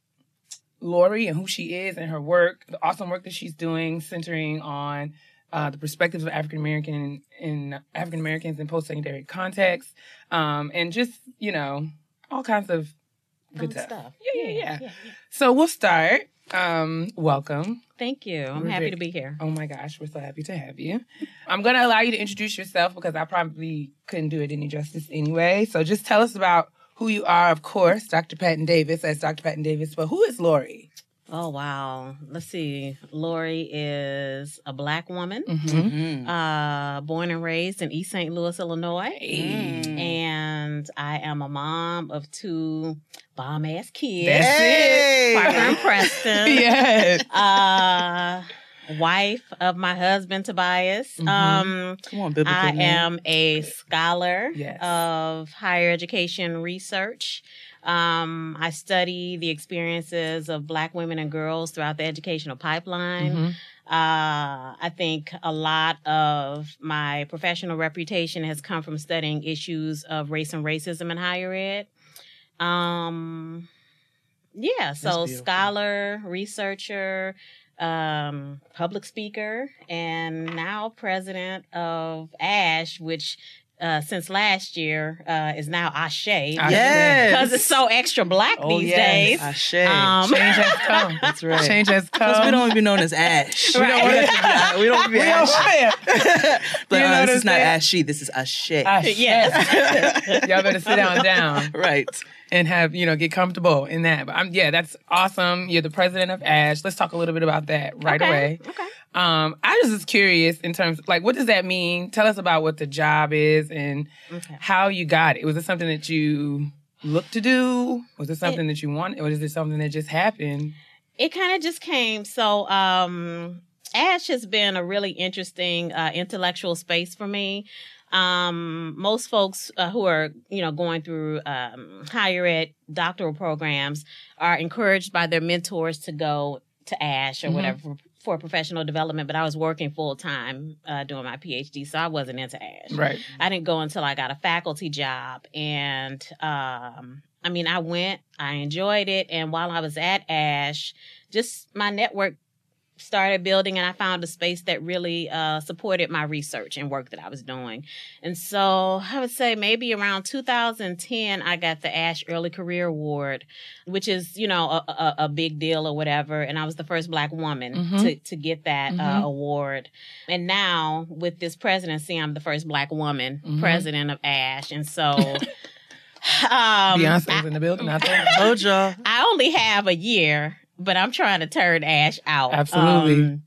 Lori and who she is and her work, the awesome work that she's doing, centering on uh, the perspectives of African American in African Americans in post secondary context, um, and just you know all kinds of good stuff. stuff. Yeah, yeah, yeah. So we'll start. Um, welcome. Thank you. I'm happy to be here. Oh my gosh, we're so happy to have you. I'm going to allow you to introduce yourself because I probably couldn't do it any justice anyway. So just tell us about who you are, of course, Dr. Patton Davis, as Dr. Patton Davis, but who is Lori? Oh wow. Let's see. Lori is a black woman, Mm-hmm. uh, born and raised in East St. Louis, Illinois. Mm. And I am a mom of two bomb ass kids. That's it. Parker and Preston. yes. Uh wife of my husband Tobias. Mhm. Um Come on, biblical I name. am a scholar Yes. of higher education research. Um, I study the experiences of Black women and girls throughout the educational pipeline. Mhm. Uh, I think a lot of my professional reputation has come from studying issues of race and racism in higher ed. Um, yeah, so scholar, researcher, um, public speaker, and now president of ASH, which uh, since last year uh, is now Ashe. Yes. Because it's so extra black Oh, these yes. days. Ashe. Um, Change has come. That's right. Change has come. Because we don't be known as Ash. We don't Right. want to be, we don't be We don't Ash. want but You know uh, what this is not saying? Ashy. This is Ashe. Ashe. Yes. Y'all better sit down down. Right. And have you know get comfortable in that. But I'm yeah, that's awesome. You're the president of Ash. Let's talk a little bit about that right Okay, away. Okay. Um, I was just curious in terms like what does that mean? Tell us about what the job is and Okay. how you got it. Was it something that you looked to do? Was it something that you wanted, or is it something that just happened? it kind of just came. So, um, Ash has been a really interesting uh, intellectual space for me. Um, most folks uh, who are, you know, going through um, higher ed doctoral programs are encouraged by their mentors to go to Ash or Mhm. whatever for, for professional development. But I was working full time uh, doing my PhD, so I wasn't into Ash. Right. I didn't go until I got a faculty job. And um, I mean, I went, I enjoyed it. And while I was at Ash, just my network started building and I found a space that really uh, supported my research and work that I was doing. And so I would say maybe around 2010, I got the Ash Early Career Award, which is, you know, a, a, a big deal or whatever. And I was the first black woman Mhm. to, to get that Mhm. uh, award. And now with this presidency, I'm the first black woman Mhm. president of Ash. And so, um, Beyonce's I, in the building. I. Told y'all. I only have a year, but I'm trying to turn Ash out. Absolutely. Um,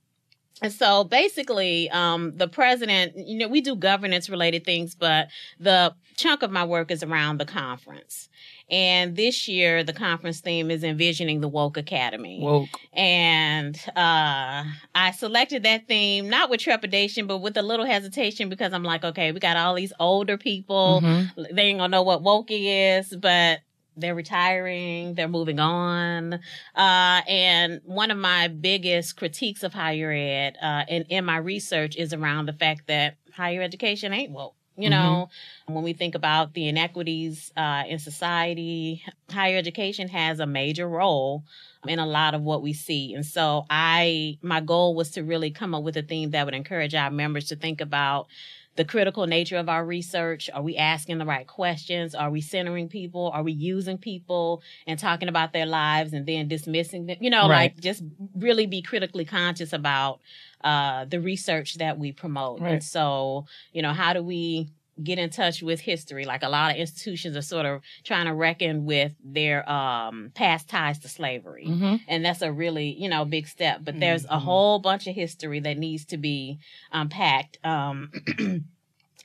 and so basically, um, the president, you know, we do governance related things, but the chunk of my work is around the conference. And this year, the conference theme is envisioning the woke academy. Woke. And uh, I selected that theme not with trepidation, but with a little hesitation because I'm like, okay, we got all these older people. Mhm. They ain't gonna know what woke is, but they're retiring, they're moving on. Uh, and one of my biggest critiques of higher ed uh, in, in my research is around the fact that higher education ain't woke. You know, when we think about the inequities uh, in society, higher education has a major role in a lot of what we see. And so I my goal was to really come up with a theme that would encourage our members to think about the critical nature of our research. Are we asking the right questions? Are we centering people? Are we using people and talking about their lives and then dismissing them? You know, Right. like just really be critically conscious about uh, the research that we promote. Right. And so, you know, how do we get in touch with history? Like a lot of institutions are sort of trying to reckon with their um, past ties to slavery Mhm. and that's a really you know big step but there's a Mhm. whole bunch of history that needs to be unpacked um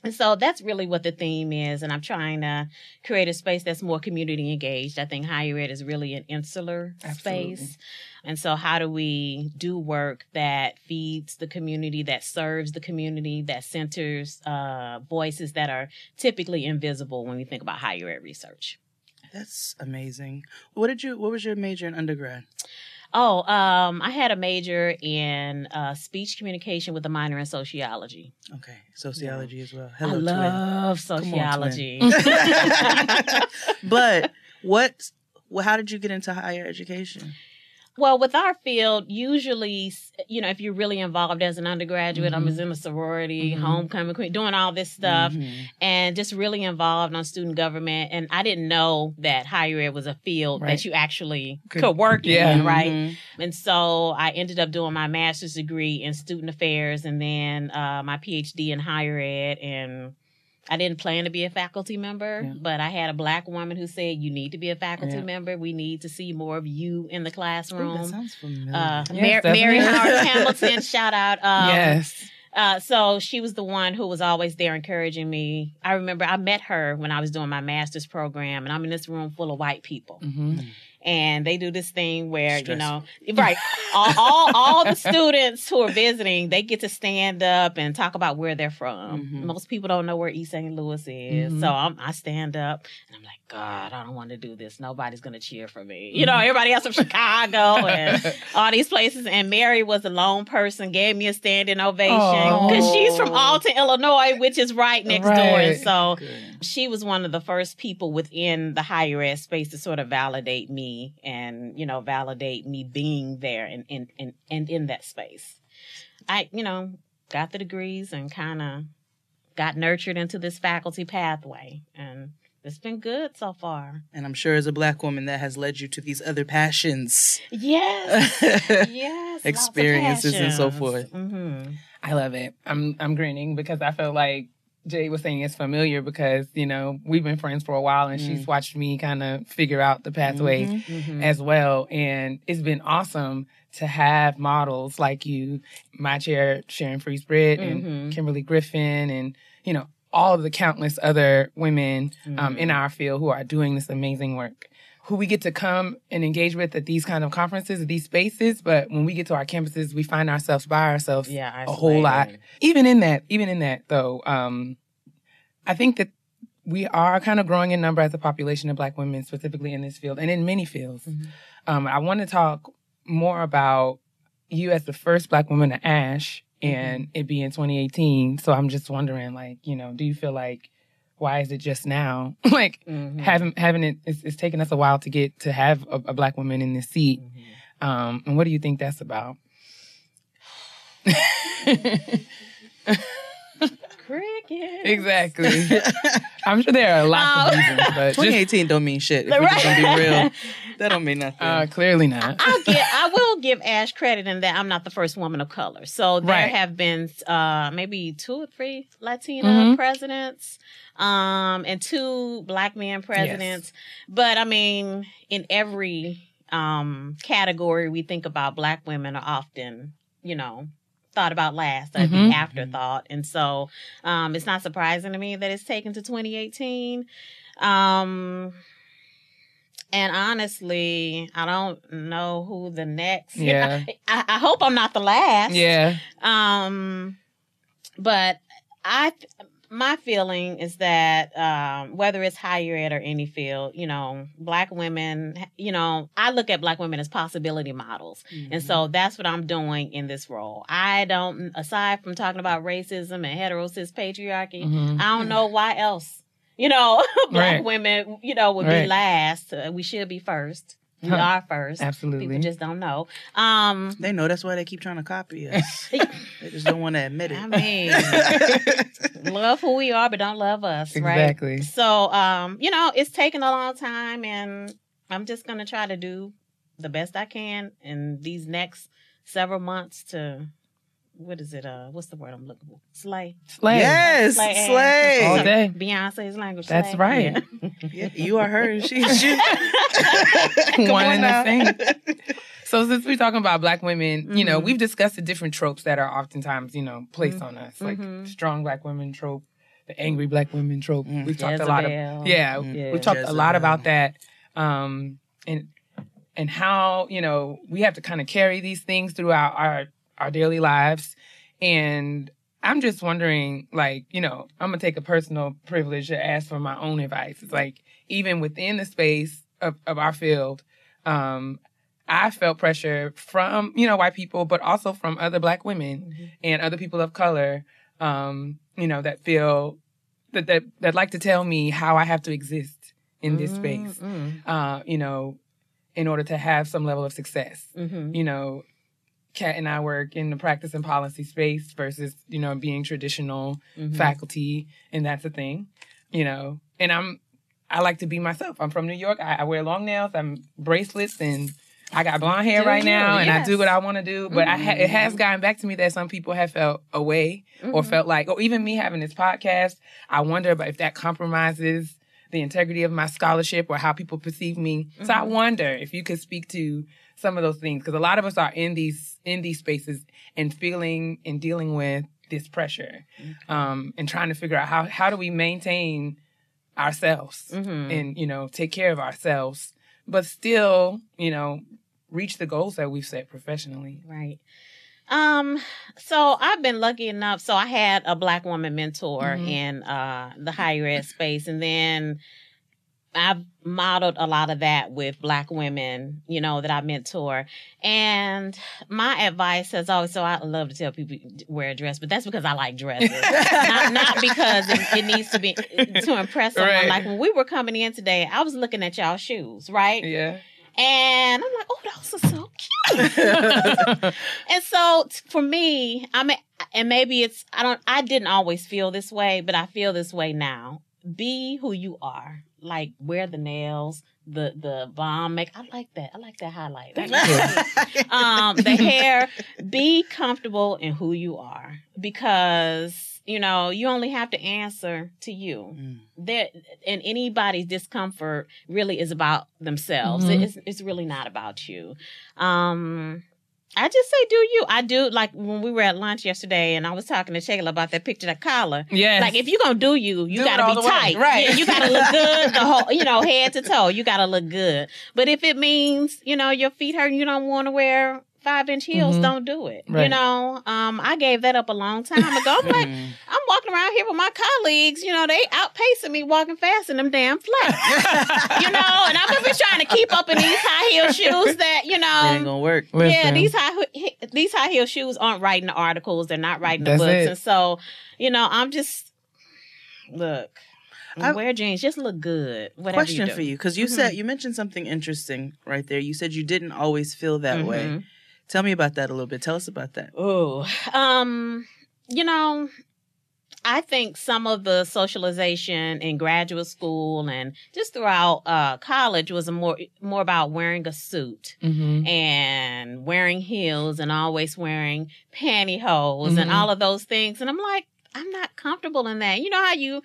and so that's really what the theme is and i'm trying to create a space that's more community engaged i think higher ed is really an insular Absolutely. space and so how do we do work that feeds the community that serves the community that centers uh, voices that are typically invisible when we think about higher ed research That's amazing. What did you? What was your major in undergrad? Oh, um, I had a major in uh, speech communication with a minor in sociology. Okay, sociology as well. I Hello, twin. love twin. sociology. but what? Well, how did you get into higher education? Well, with our field, usually, you know, if you're really involved as an undergraduate, I was in a sorority, Mhm. homecoming queen, doing all this stuff, Mhm. and just really involved on student government. And I didn't know that higher ed was a field Right. that you actually Could- could, work yeah. in, right? Mhm. And so I ended up doing my master's degree in student affairs and then uh, my PhD in higher ed. And I didn't plan to be a faculty member, Yeah. but I had a black woman who said, You need to be a faculty Yeah. member. We need to see more of you in the Ooh, classroom. that sounds familiar. Uh, Yes, Mar- Mary? Howard Hamilton, shout out. Um, yes. uh, so she was the one who was always there encouraging me. I remember I met her when I was doing my master's program, and I'm in this room full of white people. Mhm. And they do this thing where, you know, right, all, all, all the students who are visiting, they get to stand up and talk about where they're from. Mhm. Most people don't know where East St. Louis is. Mhm. So I'm, I stand up and I'm like, God, I don't want to do this. Nobody's going to cheer for me. You know, everybody else from Chicago and all these places. And Mary was a lone person, gave me a standing ovation because she's from Alton, Illinois, which is right next door. And so Good. she was one of the first people within the higher ed space to sort of validate me and, you know, validate me being there and, and, and, and in that space. I, you know, got the degrees and kind of got nurtured into this faculty pathway. And it's been good so far. And I'm sure as a black woman that has led you to these other passions. Yes. yes. Experiences and so forth. hmm I love it. I'm I'm grinning because I feel like Jay was saying it's familiar because you know we've been friends for a while and she's watched me kind of figure out the pathway hmm as well, and it's been awesome to have models like you, my chair Sharon Fries-Britt and Mhm. Kimberly Griffin, and you know all of the countless other women um, in our field who are doing this amazing work. Who we get to come and engage with at these kind of conferences, at these spaces, but when we get to our campuses, we find ourselves by ourselves Yeah. a whole lot. Even in that, even in that though, um, I think that we are kind of growing in number as a population of Black women, specifically in this field and in many fields. Um, I want to talk more about you as the first Black woman to ASH and it being 2018. So I'm just wondering, like, you know, do you feel like why is it just now? like Mhm. having having it, it's, it's taken us a while to get to have a, a Black woman in this seat. Um, and what do you think that's about? Cricket. Exactly. I'm sure there are lots of Um, reasons, but just, 2018 don't mean shit. If we're just gonna be real, that don't mean nothing. uh, clearly not. I'll get, I will give Ash credit in that I'm not the first woman of color. So there Right. have been uh, maybe two or three Latina Mhm. presidents, um, and two black man presidents. But I mean, in every um, category we think about, black women are often, you know, thought about last, Mhm. the afterthought. And so um, it's not surprising to me that it's taken to 2018. Um, and honestly, I don't know who the next. Yeah. I, I hope I'm not the last. Yeah. Um, but I, my feeling is that um, whether it's higher ed or any field, you know, black women, you know, I look at black women as possibility models, and so that's what I'm doing in this role. I don't, aside from talking about racism and heterosis patriarchy, Mhm. I don't know why else. You know, black Right. women, you know, would Right. be last. Uh, we should be first. We Huh. are first. Absolutely. People just don't know. Um, They know that's why they keep trying to copy us. they just don't want to admit it. I mean, love who we are, but don't love us, right? Exactly. So, um, you know, it's taken a long time, and I'm just gonna try to do the best I can in these next several months to. What is it? Uh, what's the word I'm looking for? Slay. Slay. yes, Slay. slay. All day. Beyonce's language. That's slay. right. Yeah. Yeah, you are her. She's you. One on and now. the same. So since we're talking about black women, you know, Mhm. we've discussed the different tropes that are oftentimes, you know, placed on us, like Mhm. strong black women trope, the angry black women trope. Mm. We've talked a lot of Jezebel. yeah, Mm. we've talked a lot about that, um, and and how you know we have to kind of carry these things throughout our our, daily lives, and I'm just wondering, like, you know, I'm gonna take a personal privilege to ask for my own advice. It's like even within the space of, of our field, um, I felt pressure from, you know, white people, but also from other black women Mm-hmm. and other people of color, um, you know, that feel that, that that like to tell me how I have to exist in this space, Mm-hmm. uh, you know, in order to have some level of success. Mm-hmm. You know, Kat and I work in the practice and policy space versus, you know, being traditional Mm-hmm. faculty, and that's a thing, you know. And I'm, I like to be myself. I'm from New York. I, I wear long nails. I'm bracelets, and I got blonde hair Do right you? now, and I do what I want to do. But I ha- it mm-hmm. has gotten back to me that some people have felt away or mm-hmm. felt like, or even me having this podcast. I wonder about if that compromises the integrity of my scholarship or how people perceive me. So I mm-hmm. wonder if you could speak to some of those things because a lot of us are in these in these spaces and feeling and dealing with this pressure um, and trying to figure out how how do we maintain ourselves and you know take care of ourselves but still you know reach the goals that we've set professionally Right. Um, so I've been lucky enough. So I had a black woman mentor Mhm. in uh the higher ed space, and then I've modeled a lot of that with black women, you know, that I mentor. And my advice has always so I love to tell people wear a dress, but that's because I like dresses. not, not because it, it needs to be to impress someone. Right. Like when we were coming in today, I was looking at y'all shoes, right? yeah And I'm like, oh, those are so cute. and so t- for me, I mean, and maybe it's I don't I didn't always feel this way, but I feel this way now. Be who you are. Like wear the nails, the the bomb make. I like that. I like that highlight. That um, the hair. Be comfortable in who you are because you know you only have to answer to you. Mm. There and anybody's discomfort really is about themselves. Mhm. It's it's really not about you. Um, I just say do you. I do like when we were at lunch yesterday and I was talking to Shayla about that picture of collar. yes Like if you're gonna do you, you Do gotta be the way, tight. right. Yeah, you gotta look good the whole you know, head to toe. You gotta look good. But if it means, you know, your feet hurt and you don't wanna wear five inch heels, Mhm. don't do it. You know, um, I gave that up a long time ago. I'm like, Mm. I'm walking around here with my colleagues, you know, they outpacing me walking fast in them damn flats. you know, and I'm just trying to keep up in these high heel shoes that, you It ain't know, gonna work. yeah, Listen. these high these high heel shoes aren't writing the articles. They're not writing the That's books, it. and so you know, I'm just look. I- wear jeans, just look good. Whatever Question you do. for you, because you said you mentioned something interesting right there. You said you didn't always feel that way. Tell me about that a little bit. Tell us about that. Oh, um, you know, I think some of the socialization in graduate school and just throughout uh, college was a more more about wearing a suit Mhm. and wearing heels and always wearing pantyhose and Mhm. all of those things. And I'm like, I'm not comfortable in that. You know how you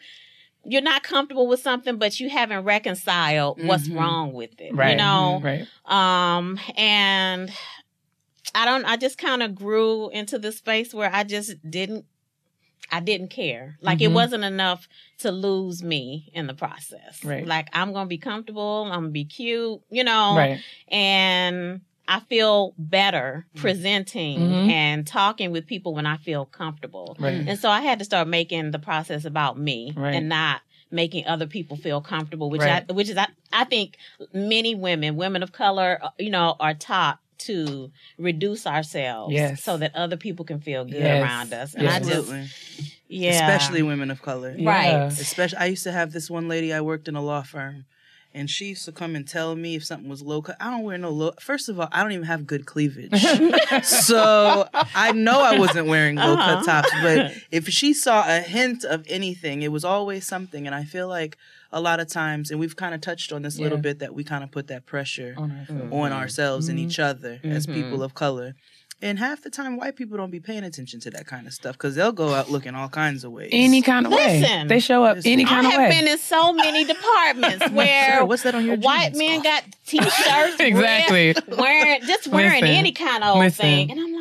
you're not comfortable with something, but you haven't reconciled what's Mhm. wrong with it. right You know, right um, and I don't, I just kind of grew into the space where I just didn't, I didn't care. Like it Mhm. wasn't enough to lose me in the process. Right. Like I'm going to be comfortable. I'm going to be cute, you know, right and I feel better presenting Mhm. and talking with people when I feel comfortable. right And so I had to start making the process about me Right. and not making other people feel comfortable, which Right. I, which is I, I think many women, women of color, uh, you know, are taught to reduce ourselves Yes. so that other people can feel good Yes. around us. And Yes. I just Absolutely. yeah. Especially women of color. Right. Especially, I used to have this one lady. I worked in a law firm, and she used to come and tell me if something was low cut. I don't wear no low. First of all, I don't even have good cleavage, so I know I wasn't wearing low Uh-huh. cut tops. But if she saw a hint of anything, it was always something. And I feel like a lot of times, and we've kind of touched on this a little bit, that we kind of put that pressure On ourselves. on ourselves and Mhm. each other as Mhm. people of color. And half the time, white people don't be paying attention to that kind of stuff because they'll go out looking all kinds of ways. any kind of way Listen. they show up Listen. any I kind of have been in so many departments where Sarah, what's that on your white jeans? men got t-shirts, exactly wearing, wearing just wearing Listen. any kind of old Listen. thing, and I'm like, dang.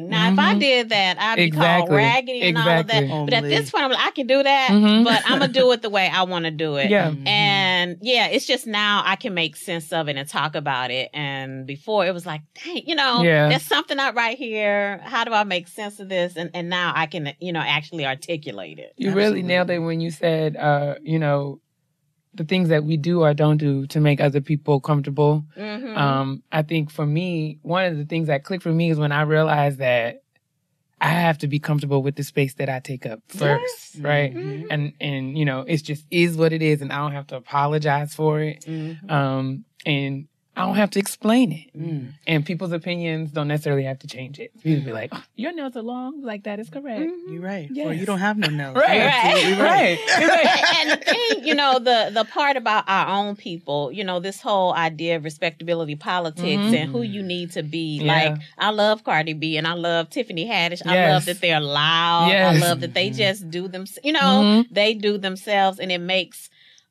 Thing. Now, if I Mhm. did that, I'd be called Exactly. raggedy and all of Exactly. that. But at this point, I'm like, I can do that, Mhm. but I'm gonna do it the way I want to do it. Yeah. And yeah, it's just now I can make sense of it and talk about it. And before it was like, dang, you know, Yeah. there's something up right here. How do I make sense of this? And and now I can, you know, actually articulate it. You really nailed it when you said, uh, you know, the things that we do or don't do to make other people comfortable. Mhm. Um, I think for me, one of the things that clicked for me is when I realized that I have to be comfortable with the space that I take up first, right? Mhm. And and you know, it's just is what it is, and I don't have to apologize for it. Mhm. Um, and I don't have to explain it. Mm. And people's opinions don't necessarily have to change it. People be like, oh, "Your nails are long, like that is correct." You're right. Or you don't have no nails. Right, You're right, right. and the thing, you know, the the part about our own people, you know, this whole idea of respectability politics Mhm. and who you need to be. Yeah. Like, I love Cardi B and I love Tiffany Haddish. I love that they're loud. Yes. I love that they just do them. You know, Mhm. they do themselves, and it makes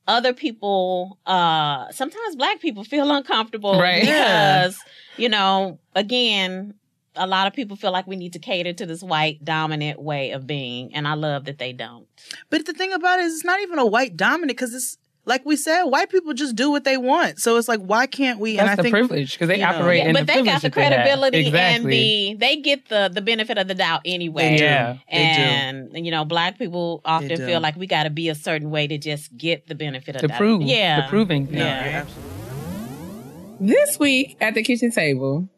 other people uh sometimes black people feel uncomfortable Right. because you know again a lot of people feel like we need to cater to this white dominant way of being and i love that they don't But the thing about it is, it's not even a white dominant because it's like we said, white people just do what they want. So it's like, why can't we? That's and I the think privilege because they you know. operate Yeah, in but the they got the that they have. credibility and the they get the the benefit of the doubt anyway. They do. Yeah, they do. and you know, black people often feel like we got to be a certain way to just get the benefit of to that. prove, yeah, the proving thing. Yeah. This week at the kitchen table,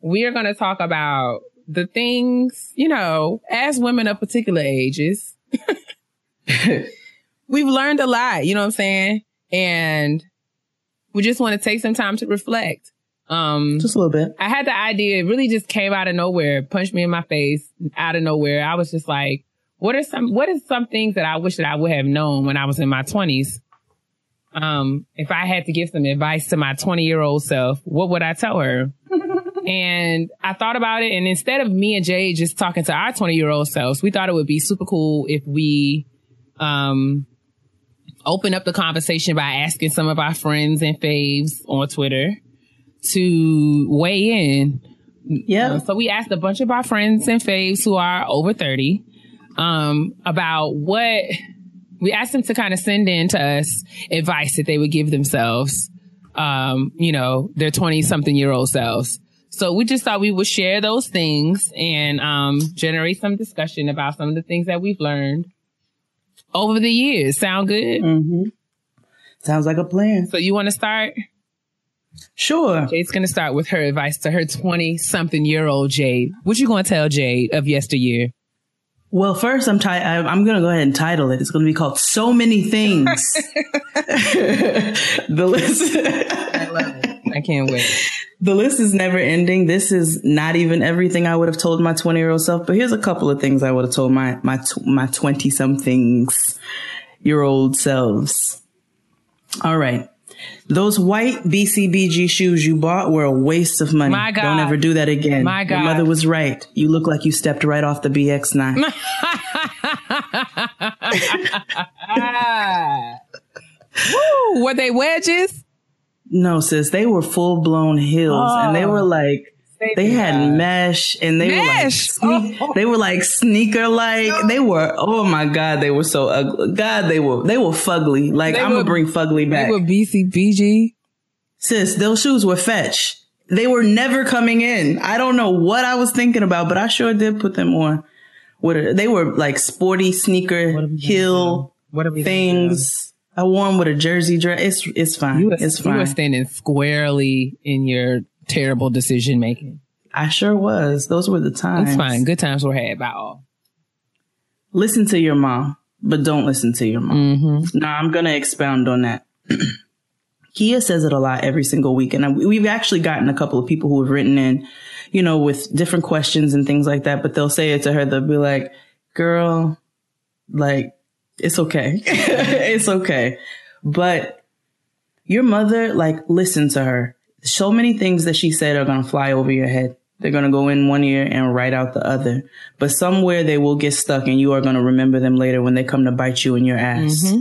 we are going to talk about the things, you know, as women of particular ages, we've learned a lot, you know what I'm saying? And we just want to take some time to reflect. Um, just a little bit. I had the idea, it really just came out of nowhere, punched me in my face out of nowhere. I was just like, what are some, what are some things that I wish that I would have known when I was in my twenties? Um, if I had to give some advice to my 20 year old self, what would I tell her? and I thought about it. And instead of me and Jay just talking to our 20 year old selves, we thought it would be super cool if we, um, open up the conversation by asking some of our friends and faves on Twitter to weigh in. Yeah. Uh, so we asked a bunch of our friends and faves who are over 30 um, about what we asked them to kind of send in to us advice that they would give themselves, um, you know, their 20 something year old selves. So we just thought we would share those things and um, generate some discussion about some of the things that we've learned over the years. Sound good? Mm-hmm. Sounds like a plan. So you want to start? Sure. Jade's going to start with her advice to her 20 something year old Jade. What you going to tell Jade of yesteryear? Well, first, I'm ti- I- I'm going to go ahead and title it. It's going to be called "So Many Things." the list. I love it. I can't wait. The list is never ending. This is not even everything I would have told my 20 year old self, but here's a couple of things I would have told my my tw- my 20 somethings year old selves. All right. Those white BCBG shoes you bought were a waste of money. My God. Don't ever do that again. My God. Your mother was right. You look like you stepped right off the BX9. Woo! Were they wedges? no, sis, they were full blown heels and they oh. were like they had mesh and they Mesh? were like sneak, oh. they were like sneaker like they were oh my god they were so ugly. God they were they were fugly. Like They I'm were- gonna bring fugly back. They were BCBG. sis those shoes were fetch. They were never coming in. I don't know what I was thinking about but I sure did put them on with a, they were like sporty sneaker heel What are we things. I wore them with a jersey dress. It's it's fine. You were, it's fine. you fine. were standing squarely in your terrible decision making. I sure was those were the times It's fine. Good times were had by all. listen to your mom, but don't listen to your mom. Mm-hmm. Now I'm going to expound on that. Keia says it a lot every single week. And we've actually gotten a couple of people who have written in, you know, with different questions and things like that, but they'll say it to her. They'll be like, girl, like, it's okay. it's okay. But your mother, like, listen to her. So many things that she said are going to fly over your head. They're going to go in one ear and right out the other. But somewhere they will get stuck and you are going to remember them later when they come to bite you in your ass. Mm-hmm.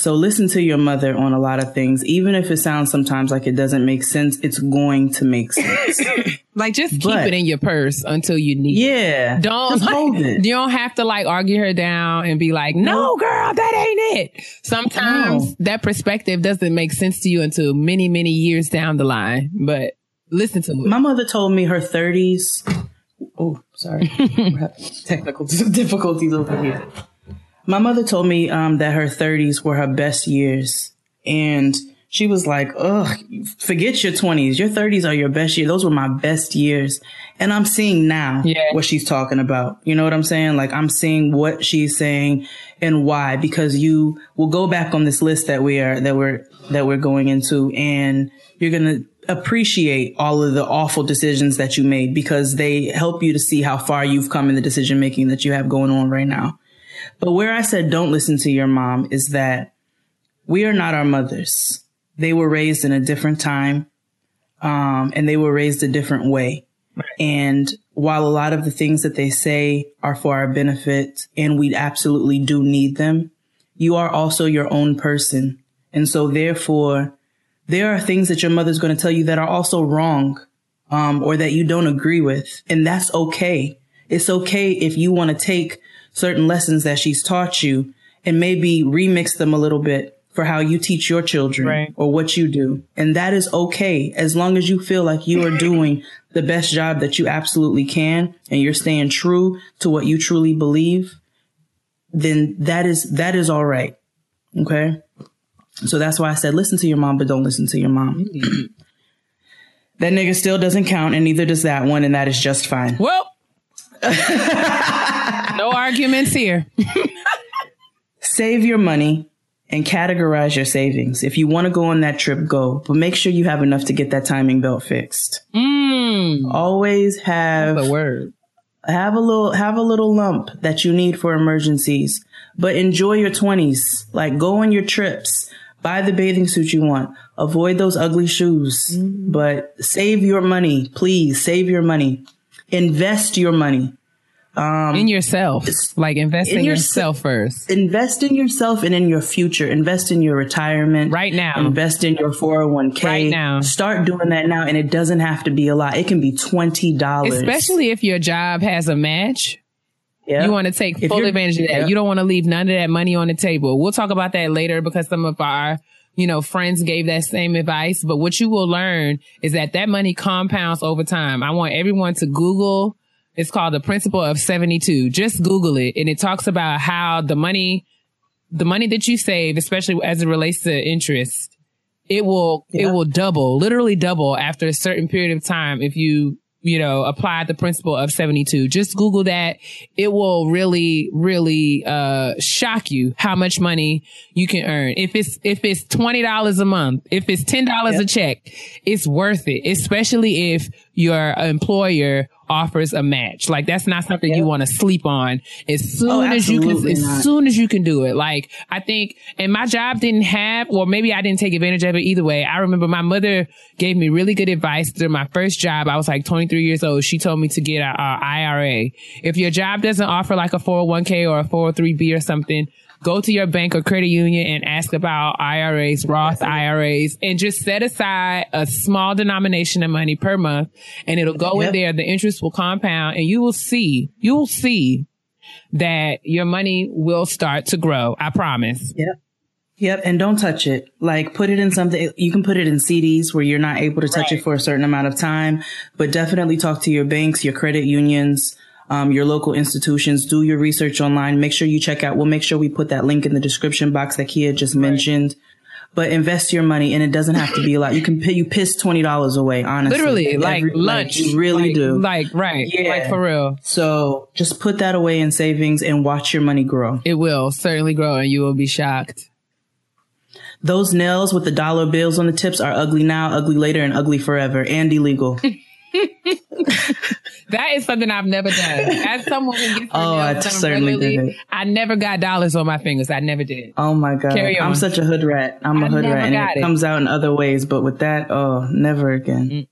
So listen to your mother on a lot of things. Even if it sounds sometimes like it doesn't make sense, it's going to make sense. Like just keep But- it in your purse until you need. it. yeah. Don't Just hold it. You don't have to like argue her down and be like, "No, girl, that ain't it." Sometimes No. that perspective doesn't make sense to you until many, many years down the line. But listen to it. My mother told me her 30s. Oh, sorry. Technical difficulties over here. My mother told me um, that her 30s were her best years. And she was like, ugh, forget your 20s. Your 30s are your best years. Those were my best years. And I'm seeing now Yeah. what she's talking about. You know what I'm saying? Like I'm seeing what she's saying and why, because you will go back on this list that we are, that we're, that we're going into and you're going to appreciate all of the awful decisions that you made because they help you to see how far you've come in the decision making that you have going on right now. But where I said don't listen to your mom is that we are not our mothers. They were raised in a different time, um, and they were raised a different way. And while a lot of the things that they say are for our benefit and we absolutely do need them, you are also your own person. And so therefore, there are things that your mother's going to tell you that are also wrong, um, or that you don't agree with. And that's okay. It's okay if you want to take certain lessons that she's taught you and maybe remix them a little bit for how you teach your children Right. or what you do. And that is okay as long as you feel like you are doing the best job that you absolutely can and you're staying true to what you truly believe, then that is, that is all right. Okay. So that's why I said, listen to your mom, but don't listen to your mom. that nigga still doesn't count and neither does that one. And that is just fine. Well, no arguments here. Save your money and categorize your savings. If you want to go on that trip, go, but make sure you have enough to get that timing belt fixed. Mm, Always have the word. have a little have a little lump that you need for emergencies. But enjoy your 20s like go on your trips. Buy the bathing suit you want. Avoid those ugly shoes. But save your money. Please save your money. Invest your money Um, in yourself. Like invest in, in yourself first. invest in yourself and in your future invest in your retirement Right now. invest in your 401k Right now. start doing that now and it doesn't have to be a lot it can be $20 Especially if your job has a match. Yeah. You want to take If full advantage of that. yeah. You don't want to leave none of that money on the table. We'll talk about that later because some of our, you know, friends gave that same advice. But what you will learn is that that money compounds over time. I want everyone to Google. It's called the principle of 72. Just Google it. And it talks about how the money, the money that you save, especially as it relates to interest, it will, it will double, literally double after a certain period of time if you, you know, apply the principle of 72. Just Google that. It will really, really, uh, shock you how much money you can earn. If it's, if it's $20 a month, if it's $10 a check, it's worth it, especially if your employer offers a match. Like that's not something you want to sleep on as oh, soon Oh, as you can, as not. soon as you can do it. Like I think, and my job didn't have, or maybe I didn't take advantage of it either way. I remember my mother gave me really good advice during my first job. I was like 23 years old. She told me to get a, a IRA. If your job doesn't offer like a 401k or a 403b or something, go to your bank or credit union and ask about IRAs, Roth IRAs, and just set aside a small denomination of money per month and it'll go in there. The interest will compound and you will see, you will see that your money will start to grow. I promise. Yep. Yep. And don't touch it. Like put it in something. You can put it in CDs where you're not able to touch it for a certain amount of time, but definitely talk to your banks, your credit unions, um, your local institutions. Do your research online. Make sure you check out. We'll make sure we put that link in the description box that Keia just mentioned. But invest your money, and it doesn't have to be a lot. You can pay, you piss twenty dollars away, honestly. Literally, like Every- lunch. you really Like- do. Like, right. Yeah. Like for real. so just put that away in savings and watch your money grow. It will certainly grow and you will be shocked. Those nails with the dollar bills on the tips are ugly now, ugly later, and ugly forever, and illegal. That is something I've never done. As someone who gets Oh, I certainly did. I never got dollars on my fingers. I never did. Oh my god, Carry on. I'm such a hood rat. I'm a hood rat, and it, it. comes out in other ways. But with that, oh, never again.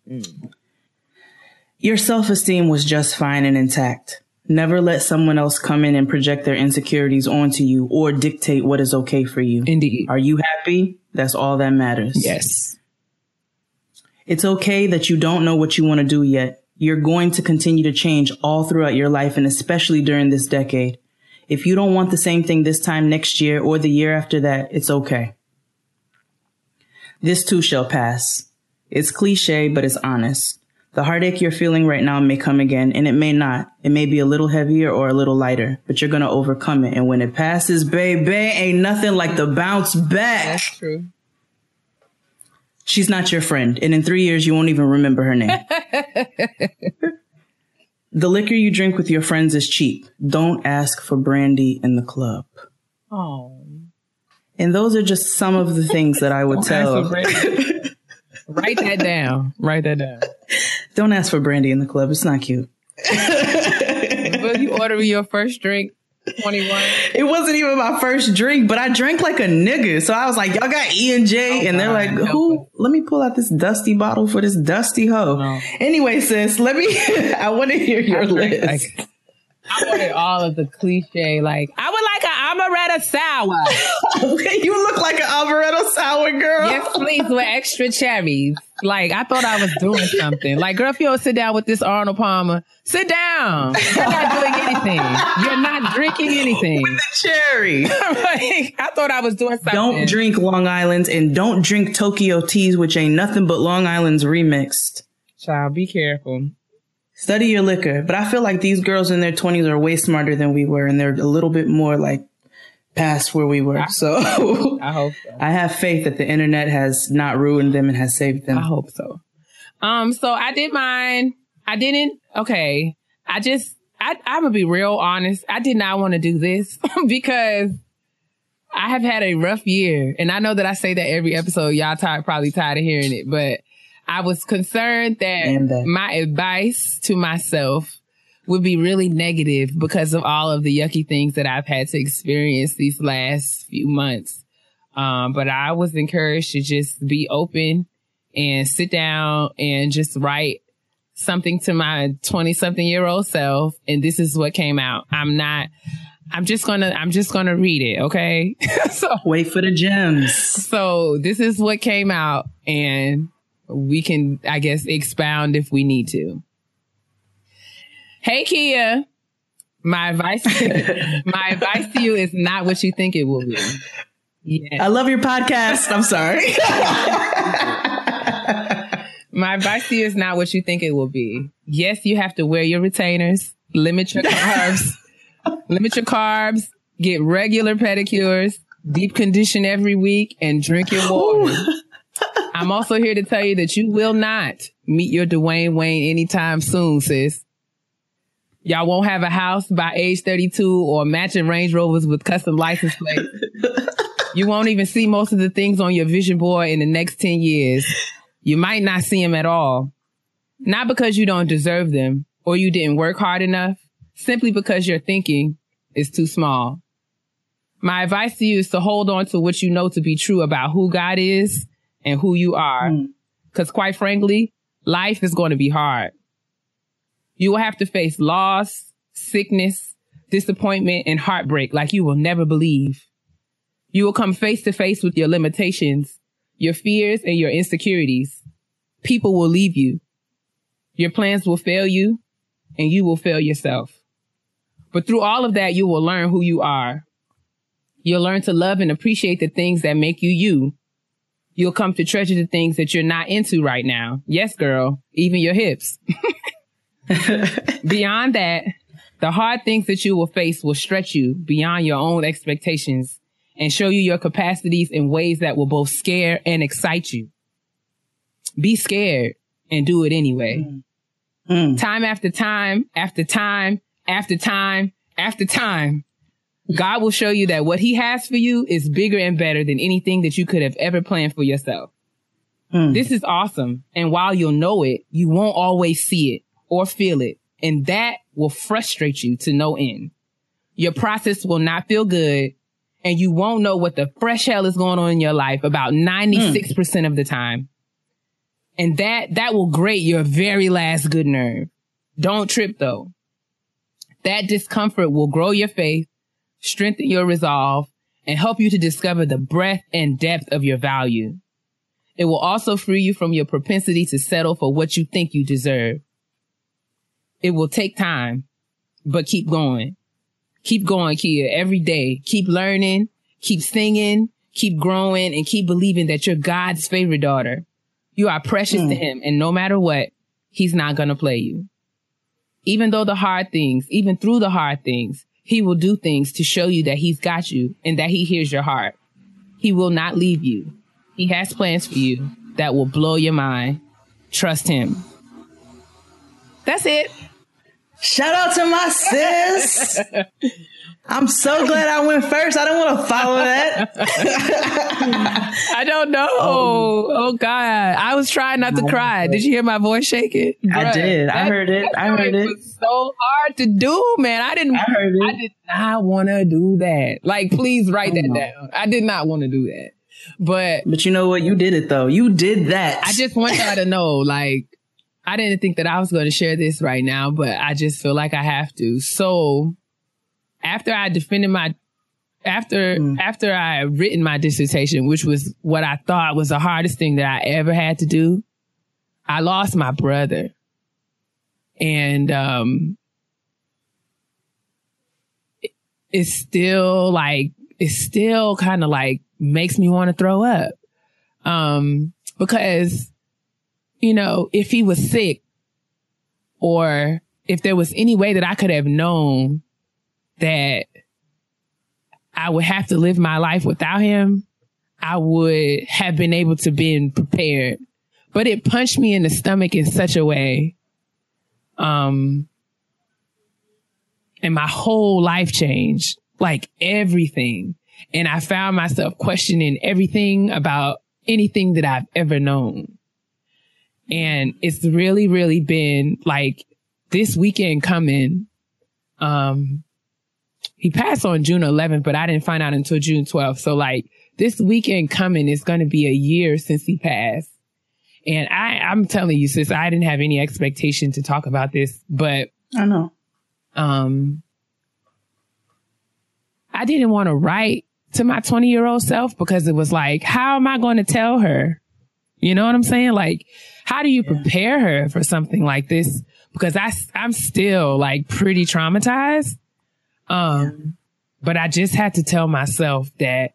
Your self esteem was just fine and intact. Never let someone else come in and project their insecurities onto you or dictate what is okay for you. Indeed. Are you happy? That's all that matters. Yes. It's okay that you don't know what you want to do yet. You're going to continue to change all throughout your life and especially during this decade. If you don't want the same thing this time next year or the year after that, it's okay. This too shall pass. It's cliche, but it's honest. The heartache you're feeling right now may come again, and it may not. It may be a little heavier or a little lighter, but you're gonna overcome it. And when it passes, baby, ain't nothing like the bounce back. That's true. She's not your friend, and in three years, you won't even remember her name. the liquor you drink with your friends is cheap. Don't ask for brandy in the club. Oh. And those are just some of the things that I would tell. Write that down. Write that down. Don't ask for brandy in the club. It's not cute. Will you order your first drink? 21. It wasn't even my first drink, but I drank like a nigga. So I was like, y'all got E and J, Oh, and they're like, who? Let me pull out this dusty bottle for this dusty hoe. No. Anyway, sis, let me. I want to hear your list. Like, I wanted all of the cliche. Like, I would like an amaretto sour. you look like an amaretto sour girl. yes, please, with extra cherries. Like, I thought I was doing something. Like, girl, if you don't sit down with this Arnold Palmer, sit down. You're not doing anything. You're not drinking anything. Cherry. like, I thought I was doing something. Don't drink Long Island's and don't drink Tokyo teas, which ain't nothing but Long Island's remixed. Child, be careful. Study your liquor. But I feel like these girls in their 20s are way smarter than we were, and they're a little bit more like past where we were. So I hope so. I have faith that the internet has not ruined them and has saved them. I hope so. Um, so I did mine. I didn't. Okay, I just. I, I'm gonna be real honest. I did not want to do this because I have had a rough year, and I know that I say that every episode. Y'all tired, probably tired of hearing it, but I was concerned that that. my advice to myself would be really negative because of all of the yucky things that I've had to experience these last few months. Um, but I was encouraged to just be open and sit down and just write something to my 20 something year old self. And this is what came out. I'm not, I'm just gonna, I'm just gonna read it. Okay. so, Wait for the gems. so this is what came out and we can, I guess, expound if we need to. Hey, Keia. My advice, my advice to you is not what you think it will be. Yeah. I love your podcast. I'm sorry. My advice to you is not what you think it will be. Yes, you have to wear your retainers, limit your carbs, limit your carbs, get regular pedicures, deep condition every week, and drink your water. I'm also here to tell you that you will not meet your Dwayne Wayne anytime soon, sis. Y'all won't have a house by age 32 or matching Range Rovers with custom license plates. you won't even see most of the things on your vision board in the next 10 years. You might not see them at all. Not because you don't deserve them or you didn't work hard enough, simply because your thinking is too small. My advice to you is to hold on to what you know to be true about who God is and who you are. Hmm. Cause quite frankly, life is going to be hard. You will have to face loss, sickness, disappointment, and heartbreak like you will never believe. You will come face to face with your limitations, your fears, and your insecurities. People will leave you. Your plans will fail you, and you will fail yourself. But through all of that, you will learn who you are. You'll learn to love and appreciate the things that make you you. You'll come to treasure the things that you're not into right now. Yes, girl, even your hips. Beyond that, the hard things that you will face will stretch you beyond your own expectations and show you your capacities in ways that will both scare and excite you. Be scared and do it anyway. Mm. Mm. Time after time, after time, after time, after time, God will show you that what he has for you is bigger and better than anything that you could have ever planned for yourself. Mm. This is awesome. And while you'll know it, you won't always see it or feel it. And that will frustrate you to no end. Your process will not feel good and you won't know what the fresh hell is going on in your life about 96% of the time. And that, that will grate your very last good nerve. Don't trip though. That discomfort will grow your faith, strengthen your resolve, and help you to discover the breadth and depth of your value. It will also free you from your propensity to settle for what you think you deserve. It will take time, but keep going. Keep going, Keia, every day. Keep learning, keep singing, keep growing, and keep believing that you're God's favorite daughter. You are precious to hmm. him, and no matter what, he's not gonna play you. Even though the hard things, even through the hard things, he will do things to show you that he's got you and that he hears your heart. He will not leave you. He has plans for you that will blow your mind. Trust him. That's it. Shout out to my sis. I'm so glad I went first. I don't want to follow that. I don't know. Oh. oh, God. I was trying not to oh, cry. Did you hear my voice shaking? I did. I heard it. I heard it. was so hard to do, man. I didn't. I heard it. I did not want to do that. Like, please write oh, that down. I did not want to do that. But But you know what? You did it though. You did that. I just want y'all to know, like, I didn't think that I was going to share this right now, but I just feel like I have to. So after I defended my, after, after I had written my dissertation, which was what I thought was the hardest thing that I ever had to do, I lost my brother. And, um, it- it's still like, it still kind of like makes me want to throw up. Um, because you know, if he was sick or if there was any way that I could have known that I would have to live my life without him, I would have been able to been prepared. But it punched me in the stomach in such a way. Um, and my whole life changed, like everything. And I found myself questioning everything about anything that I've ever known. And it's really, really been like this weekend coming. Um, he passed on June 11th, but I didn't find out until June 12th. So like this weekend coming is going to be a year since he passed. And I, I'm telling you, sis, I didn't have any expectation to talk about this, but, I know. um, I didn't want to write to my 20 year old self because it was like, how am I going to tell her? You know what I'm saying? Like, how do you prepare her for something like this? Because I, I'm still like pretty traumatized. Um, but I just had to tell myself that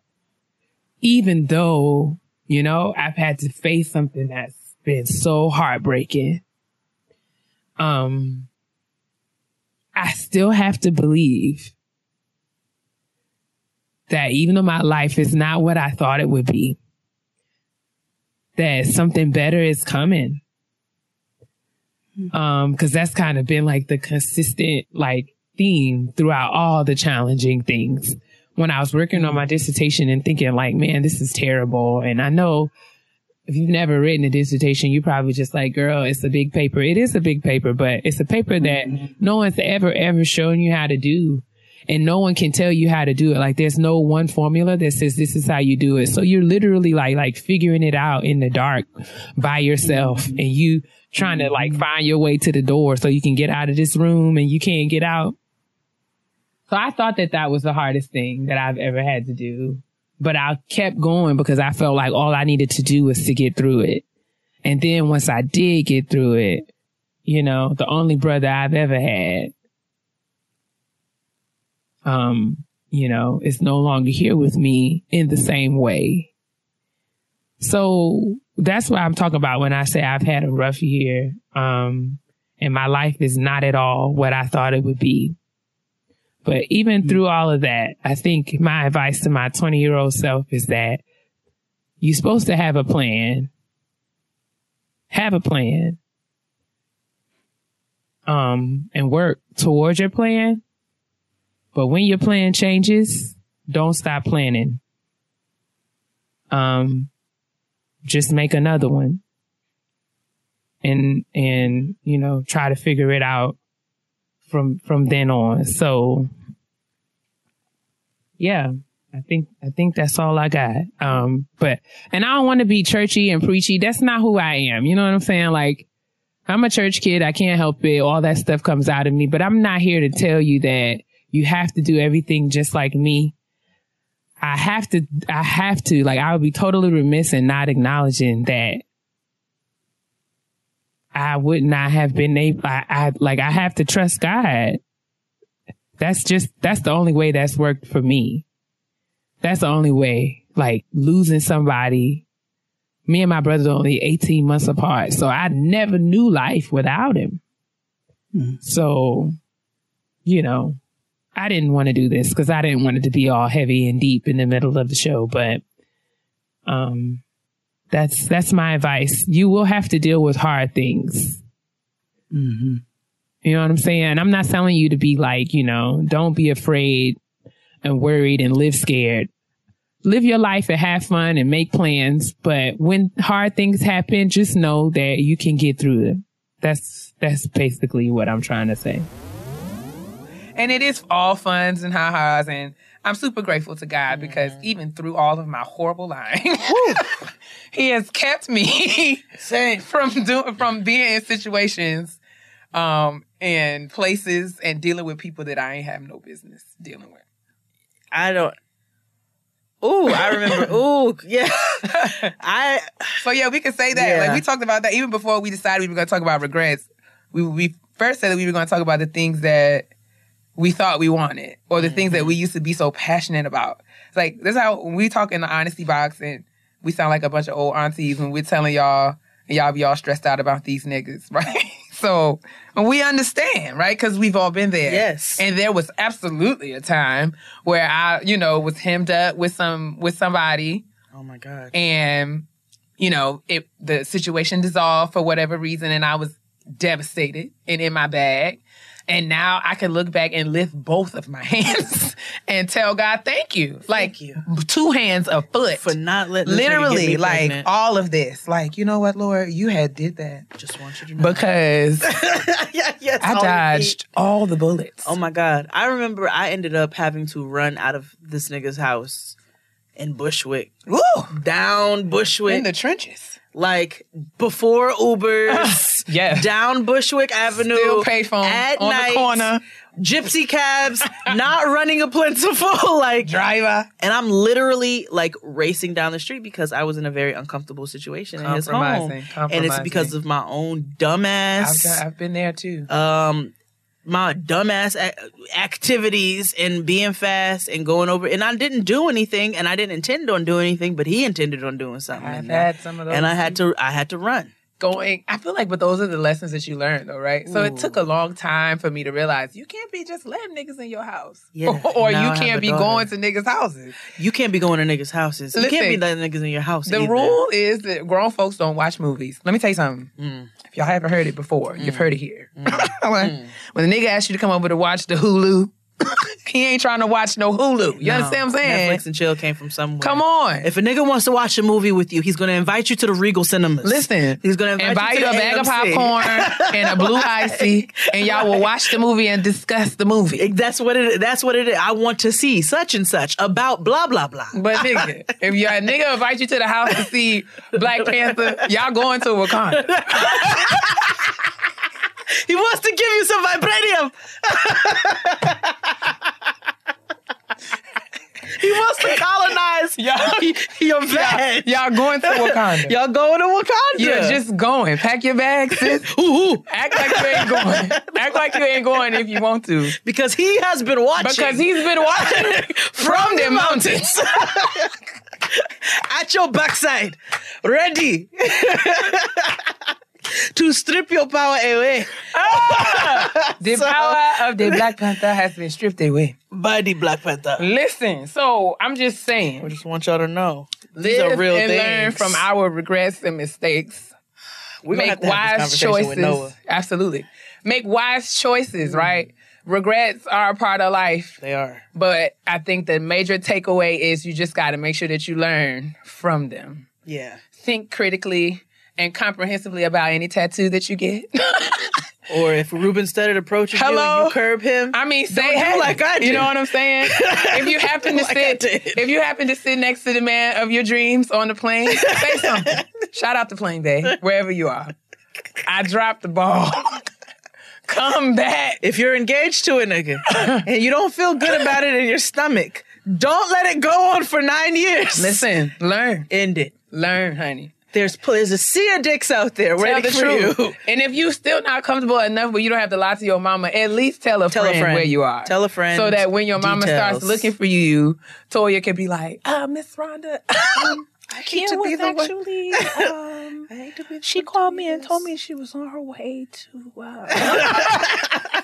even though, you know, I've had to face something that's been so heartbreaking, um, I still have to believe that even though my life is not what I thought it would be, that something better is coming. Um, cause that's kind of been like the consistent like theme throughout all the challenging things. When I was working on my dissertation and thinking like, man, this is terrible. And I know if you've never written a dissertation, you probably just like, girl, it's a big paper. It is a big paper, but it's a paper that no one's ever, ever shown you how to do. And no one can tell you how to do it. Like there's no one formula that says this is how you do it. So you're literally like, like figuring it out in the dark by yourself and you trying to like find your way to the door so you can get out of this room and you can't get out. So I thought that that was the hardest thing that I've ever had to do. But I kept going because I felt like all I needed to do was to get through it. And then once I did get through it, you know, the only brother I've ever had, um, you know, is no longer here with me in the same way. So that's what I'm talking about when I say I've had a rough year. Um, and my life is not at all what I thought it would be. But even through all of that, I think my advice to my 20 year old self is that you're supposed to have a plan. Have a plan. Um, and work towards your plan. But when your plan changes, don't stop planning. Um, just make another one. And, and, you know, try to figure it out from, from then on. So yeah, I think, I think that's all I got. Um, but, and I don't want to be churchy and preachy. That's not who I am. You know what I'm saying? Like, I'm a church kid. I can't help it. All that stuff comes out of me, but I'm not here to tell you that you have to do everything just like me. I have to, I have to, like, I would be totally remiss in not acknowledging that I would not have been able, I, I, like, I have to trust God. That's just, that's the only way that's worked for me. That's the only way, like, losing somebody. Me and my brother are only 18 months apart. So I never knew life without him. Hmm. So, you know, I didn't want to do this because I didn't want it to be all heavy and deep in the middle of the show, but um that's that's my advice. You will have to deal with hard things. Mm-hmm. You know what I'm saying? I'm not telling you to be like, you know, don't be afraid and worried and live scared. Live your life and have fun and make plans, but when hard things happen, just know that you can get through them. That's that's basically what I'm trying to say. And it is all funs and ha-has. And I'm super grateful to God because even through all of my horrible lying, He has kept me from doing from being in situations um and places and dealing with people that I ain't have no business dealing with. I don't. Ooh, I remember. Ooh, yeah. I So yeah, we can say that. Yeah. Like we talked about that even before we decided we were gonna talk about regrets. We we first said that we were gonna talk about the things that we thought we wanted or the things that we mm-hmm. used to be so passionate about. It's like this is how we talk in the honesty box and we sound like a bunch of old aunties when we're telling y'all and y'all be all stressed out about these niggas, right? So and we understand, right? Because we've all been there. Yes. And there was absolutely a time where I, you know, was hemmed up with some with somebody Oh my god. and you know it the situation dissolved for whatever reason and i was devastated and in my bag and now i can look back and lift both of my hands and tell god thank you like you. two hands a foot For not letting literally like pregnant. all of this like you know what lord you had did that just want you to know. because yeah, yes, i all dodged all the bullets Oh my god. I remember I ended up having to run out of this nigga's house in Bushwick. Woo! Down Bushwick. in the trenches like before Ubers. yeah. Down Bushwick Avenue. still payphone at on night, the corner. Gypsy cabs, not running a plentiful like driver. and I'm literally like racing down the street because I was in a very uncomfortable situation in his home. Compromising, And it's because of my own I've, dumbass got- I've been there too. um my dumbass activities and being fast and going over and I didn't do anything and I didn't intend on doing anything but he intended on doing something I've in there. had some of those and I had to I had to run going i feel like but those are the lessons that you learn though right? So it took a mm. long time for me to realize you can't be just letting niggas in your house. Yeah, or you can't be daughter. going to niggas houses. You can't be going to niggas houses. You can't be letting niggas in your house the either. rule is that grown folks don't watch movies. Let me tell you something. Mm. if y'all haven't heard it before you've mm. heard it here. Mm. When, when the nigga asks you to come over to watch the hulu he ain't trying to watch no hulu you No, understand what i'm saying Netflix and chill came from somewhere come on if a nigga wants to watch a movie with you he's going to invite you to the Regal Cinemas Listen, he's going to invite, you to a bag of popcorn and a blue icy, and y'all will watch the movie and discuss the movie. That's what it. That's what it is. I want to see such and such about blah blah blah. But nigga, if your nigga invite you to the house to see Black Panther, y'all going to Wakanda. He wants to give you some vibranium. he wants to colonize Y'all, your van. y'all going to Wakanda. Y'all going to Wakanda? You're just going. Pack your bags, sis. Ooh, ooh. Act like you ain't going. Act like you ain't going if you want to. because he has been watching Because he's been watching from the mountains. at your backside, ready to strip your power away ah! The power of the Black Panther has been stripped away. by the Black Panther. Listen, so I'm just saying. I just want y'all to know these live are real and things. learn from our regrets and mistakes. We're Make have to have wise this conversation with Noah. choices. Absolutely. Make wise choices, mm-hmm. right? Regrets are a part of life. They are. But I think the major takeaway is you just got to make sure that you learn from them. Yeah. Think critically and comprehensively about any tattoo that you get. Or if Ruben Studdard approaches you Hello? and you curb him, I mean, say hey, like I do. You know what I'm saying? if you happen to Like sit, if you happen to sit next to the man of your dreams on the plane, say something. Shout out to Plane Bay, wherever you are. I dropped the ball. Come back. If you're engaged to a nigga and you don't feel good about it in your stomach, don't let it go on for nine years. Listen, learn. End it. Learn, honey. There's there's a sea of dicks out there Tell ready the for truth. you. And if you still not comfortable enough where you don't have to lie to your mama, at least tell a, Tell a friend, friend. where you are. Tell a friend So that when your mama starts looking for you, Toya can be like, ah, Miss Rhonda, um, Keia to be was the one- actually, um, I hate to be the she one called do me and told me she was on her way to, uh,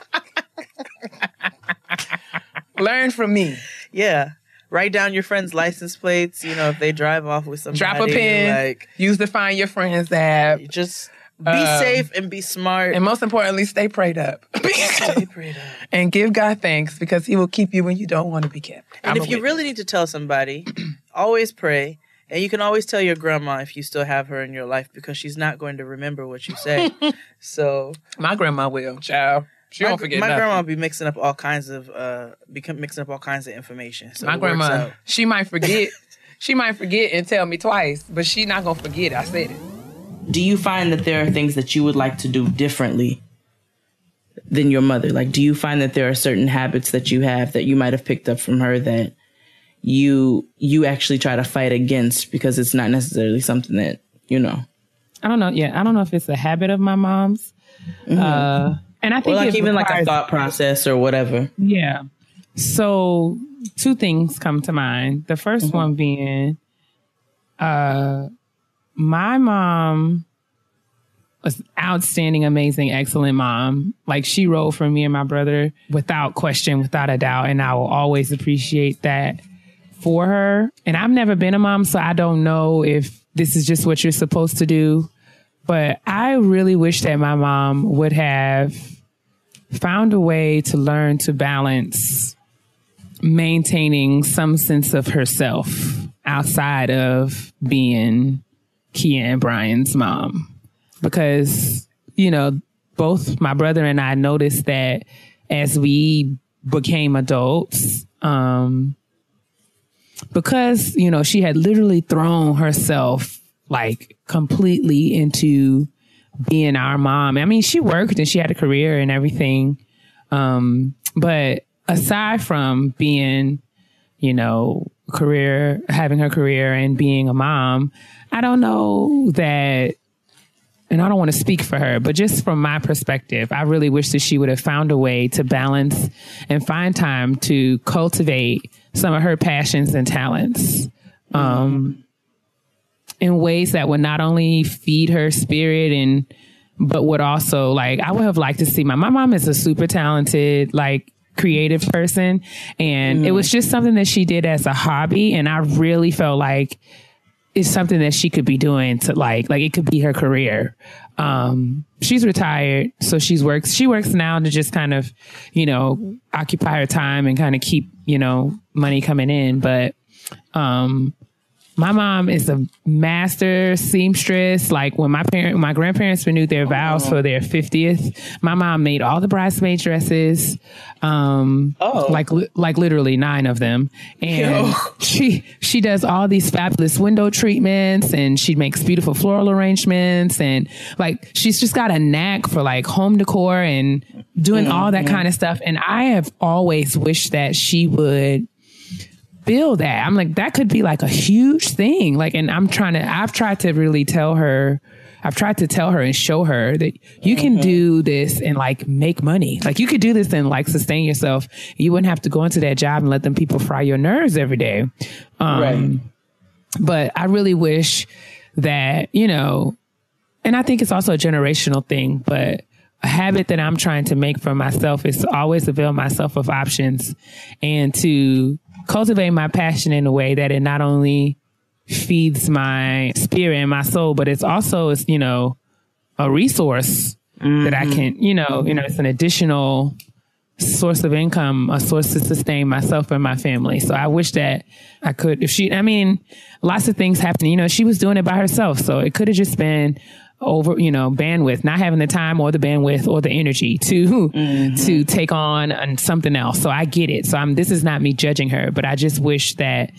learn from me. Yeah. Write down your friends' license plates. You know, if they drive off with somebody, Drop a pin. Like, Use the Find Your Friends app. just be Um, safe and be smart. And most importantly, stay prayed up. Stay prayed up. and give God thanks because He will keep you when you don't want to be kept. And I'm if you witness. really need to tell somebody, always pray. And you can always tell your grandma if you still have her in your life because she's not going to remember what you say. so my grandma will, child. She my, don't forget my nothing. grandma be mixing up all kinds of uh become mixing up all kinds of information. So my grandma, she might forget. she might forget and tell me twice, but she not gonna forget. I said it. do you find that there are things that you would like to do differently than your mother? Like, do you find that there are certain habits that you have that you might have picked up from her that you you actually try to fight against because it's not necessarily something that you know? I don't know. Yeah, I don't know if it's a habit of my mom's. Uh, and I Or think like it even like a thought process or whatever. Yeah. So two things come to mind. The 1st one being, uh, my mom was outstanding, amazing, excellent mom. Like she rode for me and my brother without question, without a doubt, and I will always appreciate that for her. And I've never been a mom, so I don't know if this is just what you're supposed to do. But I really wish that my mom would have found a way to learn to balance maintaining some sense of herself outside of being Keia and Brian's mom. Because, you know, both my brother and I noticed that as we became adults, um, because, you know, she had literally thrown herself like completely into being our mom. I mean, she worked and she had a career and everything. Um, but aside from being, you know, career, having her career and being a mom, I don't know that, and I don't want to speak for her, but just from my perspective, I really wish that she would have found a way to balance and find time to cultivate some of her passions and talents. Um, in ways that would not only feed her spirit and but would also like I would have liked to see my my mom is a super talented like creative person. And it was just something that she did as a hobby. And I really felt like it's something that she could be doing to like like it could be her career. Um she's retired so she's works she works now to just kind of, you know, occupy her time and kind of keep, you know, money coming in. But um my mom is a master seamstress. Like when my parent, my grandparents renewed their vows for their fiftieth, my mom made all the bridesmaid dresses. Um, Oh. like li- like literally nine of them, and she she does all these fabulous window treatments, and she makes beautiful floral arrangements, and like she's just got a knack for like home decor and doing all that kind of stuff. And I have always wished that she would feel that. I'm like, that could be like a huge thing. Like, and I'm trying to, I've tried to really tell her, I've tried to tell her and show her that you can do this and like make money. Like you could do this and like sustain yourself. You wouldn't have to go into that job and let them people fry your nerves every day. Um, Right. but I really wish that, you know, and I think it's also a generational thing, but a habit that I'm trying to make for myself is to always avail myself of options and to cultivate my passion in a way that it not only feeds my spirit and my soul, but it's also, it's, you know, a resource that I mm-hmm. can, you know, you know, it's an additional source of income, a source to sustain myself and my family. So I wish that I could, if she, I mean, lots of things happen. You know, she was doing it by herself. So it could have just been over, you know, bandwidth, not having the time or the bandwidth or the energy to, mm-hmm. to take on um, something else. So I get it. So I'm, this is not me judging her, but I just wish that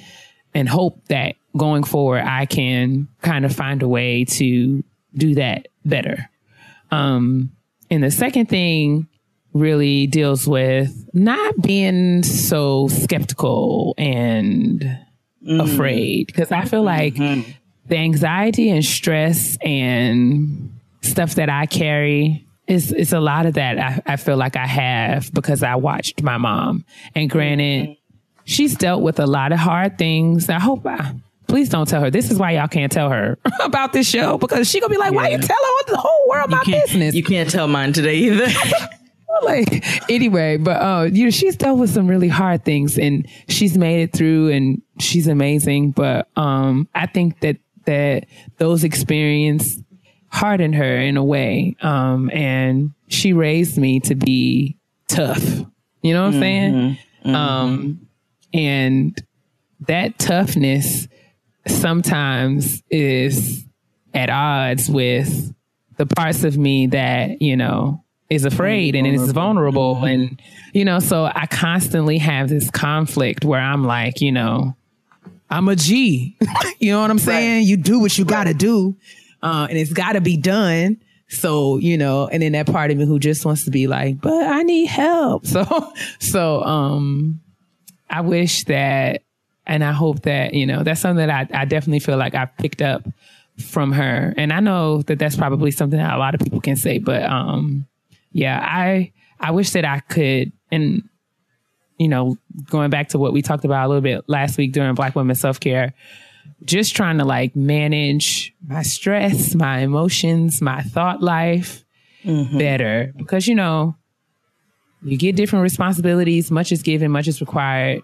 and hope that going forward, I can kind of find a way to do that better. Um, and the second thing really deals with not being so skeptical and mm-hmm. afraid because I feel like mm-hmm. The anxiety and stress and stuff that I carry is it's a lot of that I, I feel like I have because I watched my mom. And granted, she's dealt with a lot of hard things. I hope I please don't tell her. This is why y'all can't tell her about this show because she gonna be like, why you tell her the whole world my business? You can't tell mine today either. like anyway, but uh, you know, she's dealt with some really hard things and she's made it through and she's amazing. But um, I think that that those experience hardened her in a way. Um, and she raised me to be tough. You know what I'm saying? Um, and that toughness sometimes is at odds with the parts of me that, you know, is afraid and is vulnerable. And, you know, so I constantly have this conflict where I'm like, you know, I'm a G. you know what I'm saying? You do what you got to do, uh, and it's got to be done. So you know, and then that part of me who just wants to be like, but I need help. So, so um, I wish that, and I hope that you know that's something that I, I definitely feel like I picked up from her, and I know that that's probably something that a lot of people can say, but um, yeah, I I wish that I could and you know, going back to what we talked about a little bit last week during Black Women Self Care, just trying to like manage my stress, my emotions, my thought life mm-hmm. better. Because, you know, you get different responsibilities, much is given, much is required.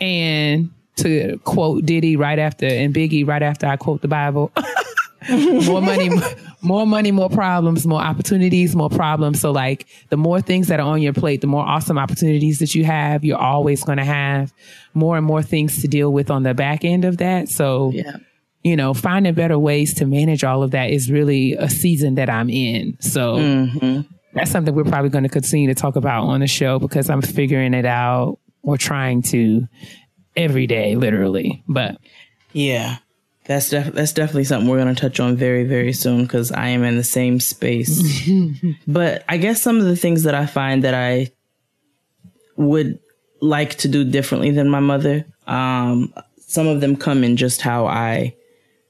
And to quote Diddy right after and Biggie right after I quote the Bible. more money, more money, more problems, more opportunities, more problems. So like the more things that are on your plate, the more awesome opportunities that you have, you're always going to have more and more things to deal with on the back end of that. So, Yeah. you know, finding better ways to manage all of that is really a season that I'm in. So mm-hmm. that's something we're probably going to continue to talk about on the show because I'm figuring it out or trying to every day, literally. But Yeah. That's def- that's definitely something we're going to touch on very very soon cuz I am in the same space. but I guess some of the things that I find that I would like to do differently than my mother, um some of them come in just how I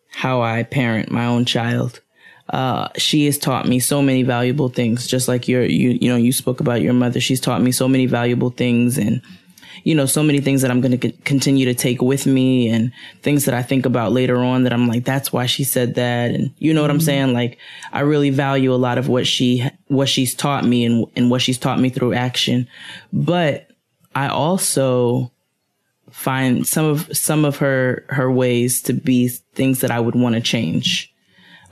how I parent my own child. Uh, she has taught me so many valuable things, just like your you you know you spoke about your mother. She's taught me so many valuable things and you know, so many things that I'm going to continue to take with me and things that I think about later on that I'm like, that's why she said that. And you know what I'm saying? Like, I really value a lot of what she, what she's taught me and, and what she's taught me through action. But I also find some of, some of her, her ways to be things that I would want to change.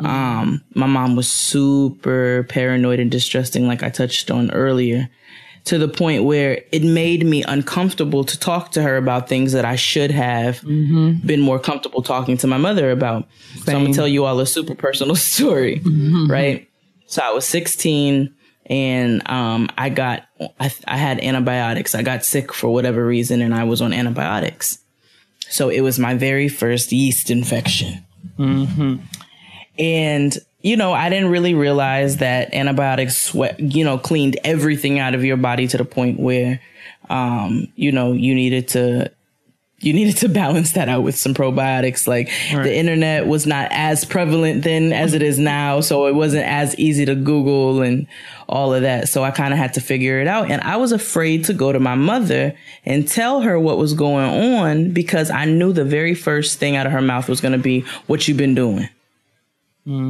Um, my mom was super paranoid and distrusting, like I touched on earlier to the point where it made me uncomfortable to talk to her about things that I should have mm-hmm. been more comfortable talking to my mother about. So I'm gonna tell you all a super personal story, mm-hmm. right? So I was 16 and um, I got I, I had antibiotics. I got sick for whatever reason, and I was on antibiotics. So it was my very first yeast infection. Mm-hmm. And, you know, I didn't really realize that antibiotics sweat, you know, cleaned everything out of your body to the point where, um, you know, you needed to, you needed to balance that out with some probiotics. Like the internet was not as prevalent then as it is now. So it wasn't as easy to Google and all of that. So I kind of had to figure it out. And I was afraid to go to my mother and tell her what was going on because I knew the very first thing out of her mouth was going to be, what you've been doing?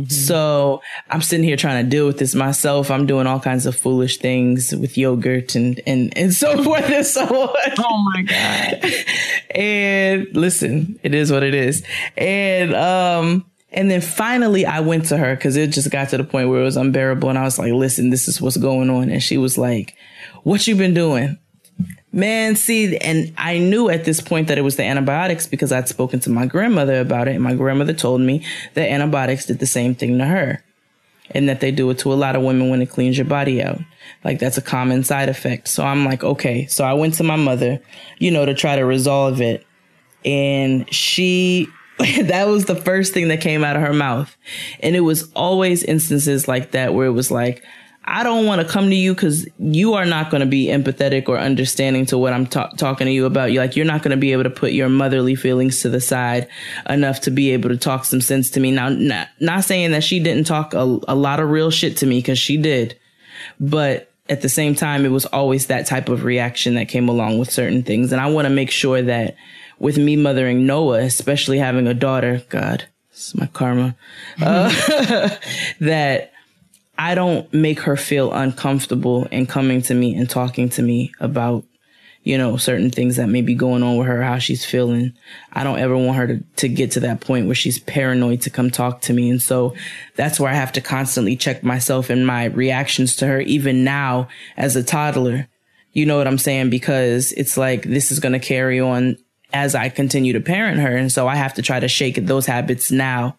So I'm sitting here trying to deal with this myself. I'm doing all kinds of foolish things with yogurt and and and so forth and so on. oh my God. And listen, it is what it is. And um and then finally I went to her because it just got to the point where it was unbearable. And I was like, listen, this is what's going on. And she was like, What you been doing? Man, see, and I knew at this point that it was the antibiotics because I'd spoken to my grandmother about it, and my grandmother told me that antibiotics did the same thing to her, and that they do it to a lot of women when it cleans your body out. Like that's a common side effect. So I'm like, okay. So I went to my mother, you know, to try to resolve it, and she that was the first thing that came out of her mouth. And it was always instances like that where it was like, I don't want to come to you because you are not going to be empathetic or understanding to what I'm ta- talking to you about. You like you're not going to be able to put your motherly feelings to the side enough to be able to talk some sense to me. Now, not, not saying that she didn't talk a, a lot of real shit to me because she did, but at the same time, it was always that type of reaction that came along with certain things. And I want to make sure that with me mothering Noah, especially having a daughter, God, this is my karma, uh, that I don't make her feel uncomfortable in coming to me and talking to me about, you know, certain things that may be going on with her, how she's feeling. I don't ever want her to, to get to that point where she's paranoid to come talk to me. And so that's where I have to constantly check myself and my reactions to her, even now as a toddler. You know what I'm saying? Because it's like this is going to carry on as I continue to parent her. And so I have to try to shake those habits now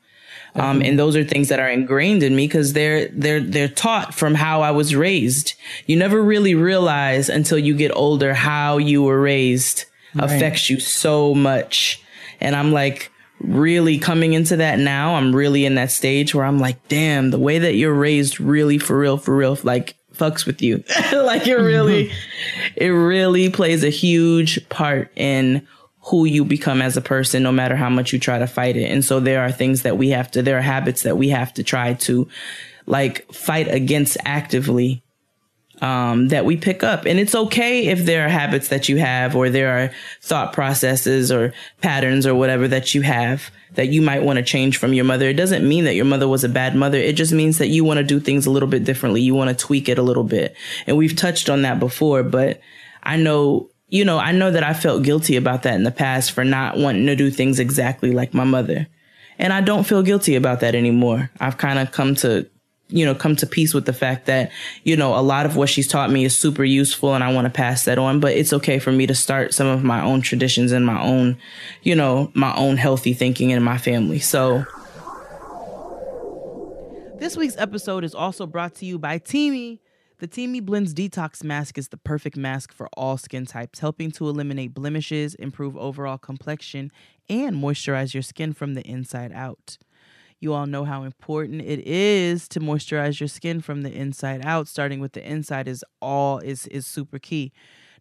um, and those are things that are ingrained in me because they're, they're, they're taught from how I was raised. You never really realize until you get older how you were raised right. affects you so much. And I'm like, really coming into that now. I'm really in that stage where I'm like, damn, the way that you're raised really for real, for real, like fucks with you. like it really, it really plays a huge part in who you become as a person, no matter how much you try to fight it. And so there are things that we have to, there are habits that we have to try to like fight against actively um, that we pick up. And it's okay if there are habits that you have, or there are thought processes or patterns or whatever that you have that you might want to change from your mother. It doesn't mean that your mother was a bad mother. It just means that you want to do things a little bit differently. You want to tweak it a little bit. And we've touched on that before, but I know you know, I know that I felt guilty about that in the past for not wanting to do things exactly like my mother. And I don't feel guilty about that anymore. I've kind of come to, you know, come to peace with the fact that, you know, a lot of what she's taught me is super useful and I want to pass that on, but it's okay for me to start some of my own traditions and my own, you know, my own healthy thinking in my family. So, this week's episode is also brought to you by Teami. The Teami Blends Detox Mask is the perfect mask for all skin types, helping to eliminate blemishes, improve overall complexion, and moisturize your skin from the inside out. You all know how important it is to moisturize your skin from the inside out. Starting with the inside is all is is super key.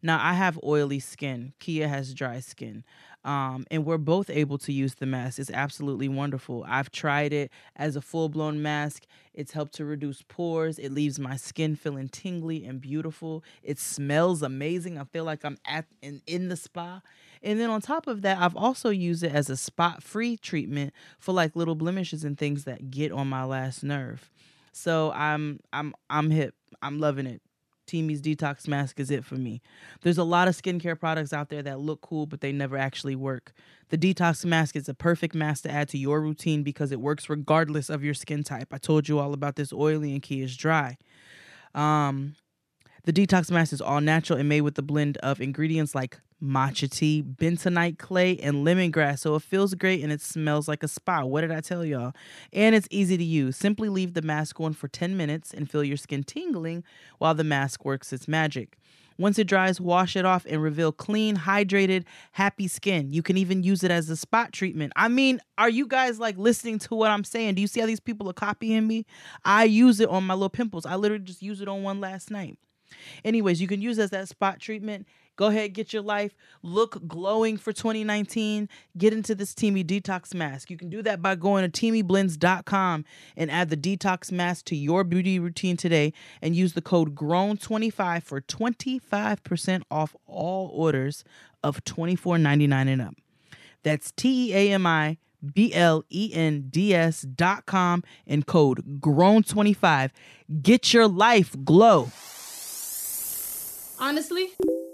Now I have oily skin. Keia has dry skin um, and we're both able to use the mask. It's absolutely wonderful. I've tried it as a full blown mask. It's helped to reduce pores. It leaves my skin feeling tingly and beautiful. It smells amazing. I feel like I'm at in, in the spa. And then on top of that, I've also used it as a spot free treatment for like little blemishes and things that get on my last nerve. So I'm I'm I'm hip. I'm loving it. Teami's detox mask is it for me. There's a lot of skincare products out there that look cool, but they never actually work. The detox mask is a perfect mask to add to your routine because it works regardless of your skin type. I told you all about this oily and key is dry. Um, the detox mask is all natural and made with a blend of ingredients like matcha tea, bentonite clay, and lemongrass. So it feels great and it smells like a spa. What did I tell y'all? And it's easy to use. Simply leave the mask on for 10 minutes and feel your skin tingling while the mask works its magic. Once it dries, wash it off and reveal clean, hydrated, happy skin. You can even use it as a spot treatment. I mean, are you guys like listening to what I'm saying? Do you see how these people are copying me? I use it on my little pimples. I literally just used it on one last night. Anyways, you can use as that spot treatment Go ahead, get your life look glowing for 2019. Get into this Teami Detox Mask. You can do that by going to teamiblends.com and add the detox mask to your beauty routine today and use the code GROWN25 for 25% off all orders of $24.99 and up. That's T E A M I B L E N D S dot com and code GROWN25. Get your life glow. Honestly?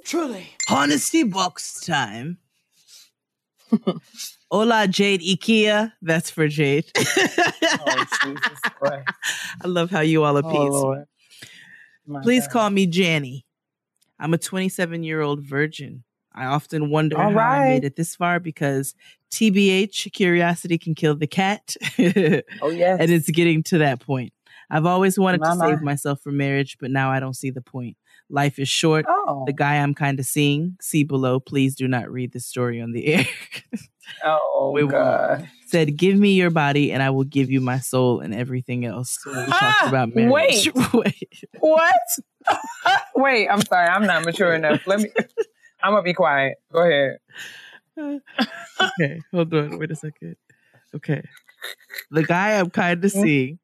Truly. Honesty box time. Hola, Jade Ikea. That's for Jade. oh, Jesus Christ. I love how you all appease. Oh, Please God. call me Janny. I'm a 27 year old virgin. I often wonder all how right. I made it this far because TBH, curiosity can kill the cat. oh, yeah. And it's getting to that point. I've always wanted to save myself from marriage, but now I don't see the point. Life is short. Oh. The guy I'm kind of seeing, see below. Please do not read the story on the air. Oh Wait, God. Said, "Give me your body, and I will give you my soul and everything else." So we talked Ah, about marriage. Wait. What? Wait, I'm sorry. I'm not mature enough. Let me. I'm gonna be quiet. Go ahead. okay, hold on. Wait a second. Okay. The guy I'm kind of seeing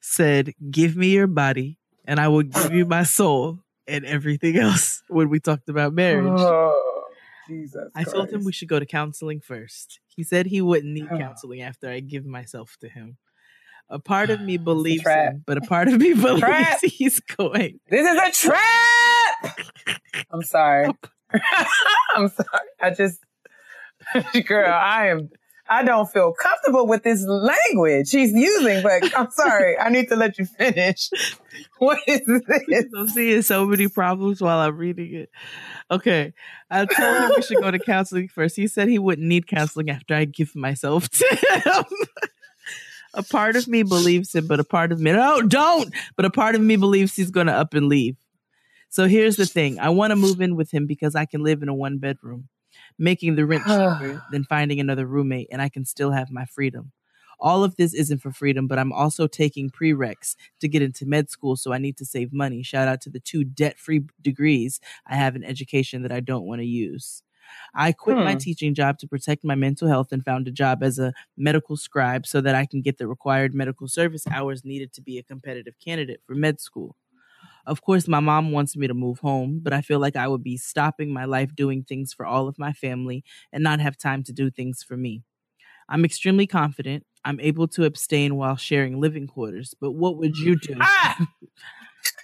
said, Give me your body and I will give you my soul and everything else when we talked about marriage. Oh, Jesus. I told him we should go to counseling first. He said he wouldn't need Oh. counseling after I give myself to him. A part of me believes him, but a part of me believes Trap. he's going. This is a trap. I'm sorry. I'm sorry. I just, girl, I am. I don't feel comfortable with this language he's using, but I'm sorry. I need to let you finish. What is this? I'm seeing so many problems while I'm reading it. Okay. I told him we should go to counseling first. He said he wouldn't need counseling after I give myself to him. a part of me believes him, but a part of me, no, don't. But a part of me believes he's going to up and leave. So here's the thing I want to move in with him because I can live in a one bedroom, making the rent cheaper than finding another roommate, and I can still have my freedom. All of this isn't for freedom, but I'm also taking prereqs to get into med school, so I need to save money. Shout out to the two debt free degrees I have in education that I don't want to use. I quit my Hmm. teaching job to protect my mental health and found a job as a medical scribe so that I can get the required medical service hours needed to be a competitive candidate for med school. Of course, my mom wants me to move home, but I feel like I would be stopping my life doing things for all of my family and not have time to do things for me. I'm extremely confident. I'm able to abstain while sharing living quarters, but what would you do? Ah!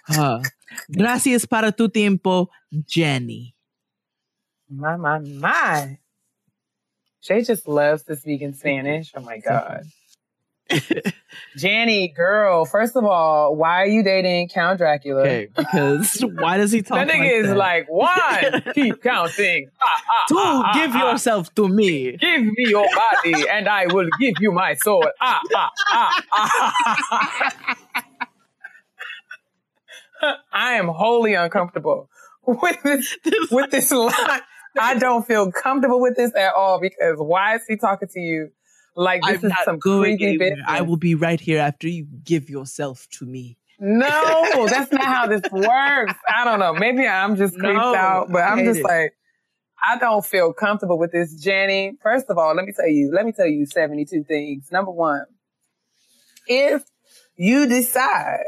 Uh, gracias para tu tiempo, Jenny. My, my, my. Shay just loves to speak in Spanish. Oh my God. Janny, girl, first of all, why are you dating Count Dracula? Okay, because why does he talk That nigga like is that? like, one, keep counting. Ah, ah, Dude, ah, ah, give ah. yourself to me. Give me your body and I will give you my soul. Ah, ah, ah, ah. I am wholly uncomfortable with this, with this line. I don't feel comfortable with this at all because why is he talking to you like this I'm is some creepy business? I will be right here after you give yourself to me. No, that's not how this works. I don't know. Maybe I'm just creeped No, out, but I'm just it. like, I don't feel comfortable with this, Jenny. First of all, let me tell you, let me tell you 72 things. Number one, if you decide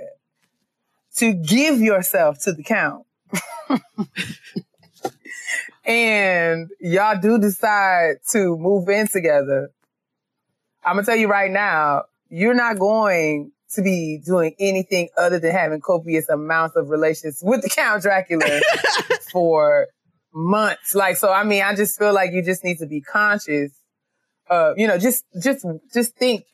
to give yourself to the count and y'all do decide to move in together, I'm gonna tell you right now, you're not going to be doing anything other than having copious amounts of relations with the Count Dracula for months. Like, so I mean, I just feel like you just need to be conscious. Uh, you know, just just just think,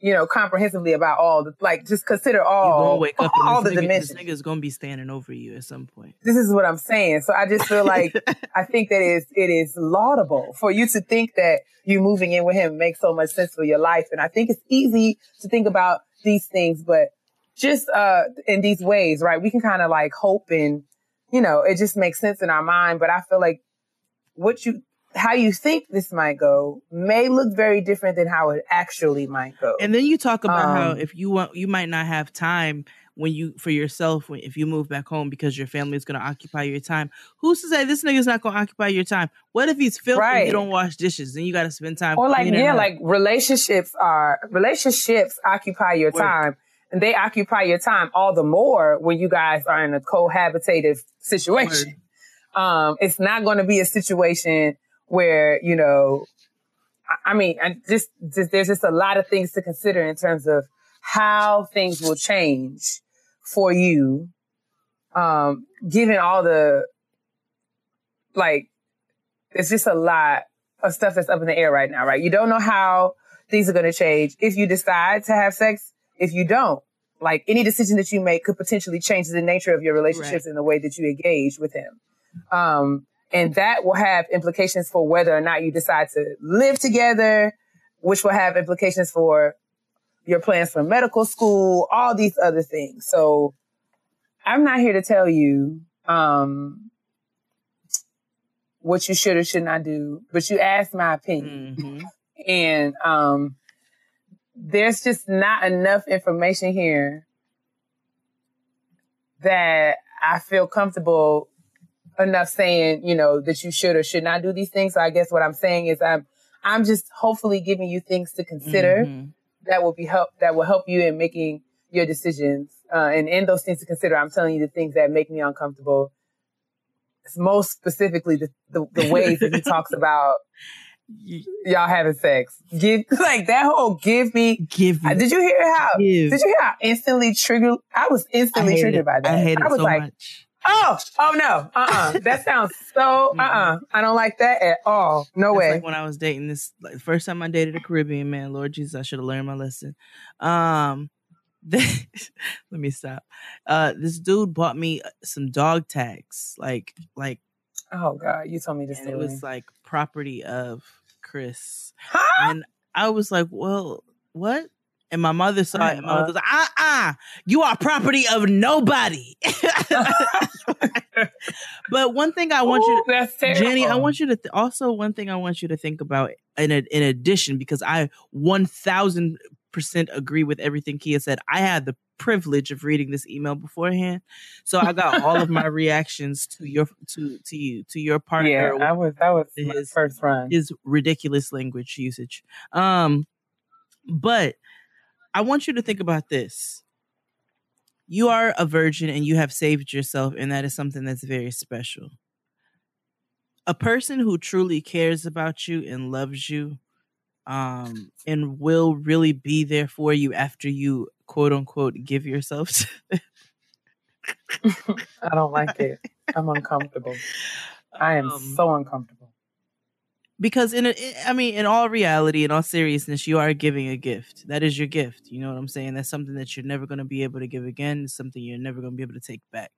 you know, comprehensively about all the like. Just consider You're all gonna wake up all and the this, nigga, dimensions this nigga's gonna be standing over you at some point. this is what I'm saying. So I just feel like I think that is it is laudable for you to think that you moving in with him makes so much sense for your life. And I think it's easy to think about these things, but just uh in these ways, right? We can kind of like hope and you know, it just makes sense in our mind. But I feel like what you how you think this might go may look very different than how it actually might go. And then you talk about how Um, if you want, you might not have time when you for yourself when if you move back home because your family is going to occupy your time. Who's to say this nigga's not going to occupy your time? What if he's filthy? and Right. You don't wash dishes, then you got to spend time. or like yeah like relationships are relationships occupy your Word. time and they occupy your time all the more when you guys are in a cohabitative situation um it's not going to be a situation where you know I- i mean and just, just there's just a lot of things to consider in terms of how things will change for you um given all the like it's just a lot of stuff that's up in the air right now, right? You don't know how things are going to change if you decide to have sex, if you don't. Like any decision that you make could potentially change the nature of your relationships and the way that you engage with him. Um, and that will have implications for whether or not you decide to live together, which will have implications for your plans for medical school, all these other things. So I'm not here to tell you, um, what you should or should not do, but you asked my opinion. Mhm. And um, there's just not enough information here that I feel comfortable enough saying, you know, that you should or should not do these things. So I guess what I'm saying is I'm I'm just hopefully giving you things to consider Mhm. that will be help that will help you in making your decisions. Uh, and in those things to consider, I'm telling you the things that make me uncomfortable. It's most specifically the, the, the ways that he talks about y'all having sex. Give like that whole give me Give me. Did you hear how? Give. Did you hear how instantly triggered? I was instantly hate triggered it. by that. I hate it was so like, much. Oh, oh no, uh, uh that sounds so, uh, uh I don't like that at all. No That's way. like when I was dating this, like the first time I dated a Caribbean man. Lord Jesus, I should have learned my lesson. Um, let me stop. Uh, this dude bought me uh, some dog tags, like like, oh God, you told me this and it was like property of Chris, Huh? and I was like, well, what? And my mother saw I it, and my mother was like, uh uh you are property of nobody. but one thing I want you to Ooh, that's terrible. Jenny, I want you to th- also one thing I want you to think about in a, in addition because I one thousand percent agree with everything Keia said. I had the privilege of reading this email beforehand, so I got all of my reactions to your to to you to your partner. Yeah, I was. That was my his- first run. his ridiculous language usage. Um, but I want you to think about this. You are a virgin and you have saved yourself, and that is something that's very special. A person who truly cares about you and loves you, um, and will really be there for you after you quote unquote give yourself to I don't like it. I'm uncomfortable. I am Um, so uncomfortable. Because in a, I mean, in all reality, in all seriousness, you are giving a gift. That is your gift. You know what I'm saying? That's something that you're never going to be able to give again. It's something you're never going to be able to take back.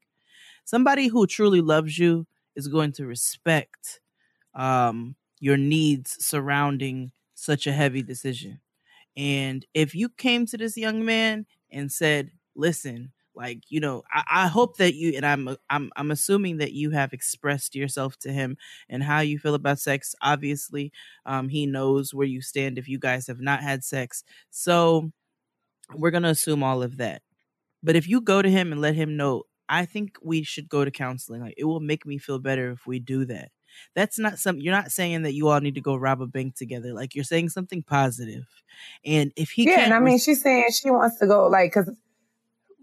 Somebody who truly loves you is going to respect um, your needs surrounding such a heavy decision. And if you came to this young man and said, "Listen, like you know, I, I hope that you," and I'm I'm I'm assuming that you have expressed yourself to him and how you feel about sex. Obviously, um, he knows where you stand if you guys have not had sex. So we're gonna assume all of that. But if you go to him and let him know, I think we should go to counseling. Like it will make me feel better if we do that. That's not something you're not saying that you all need to go rob a bank together. Like you're saying something positive. And if he yeah, can't and I mean, she's saying she wants to go like because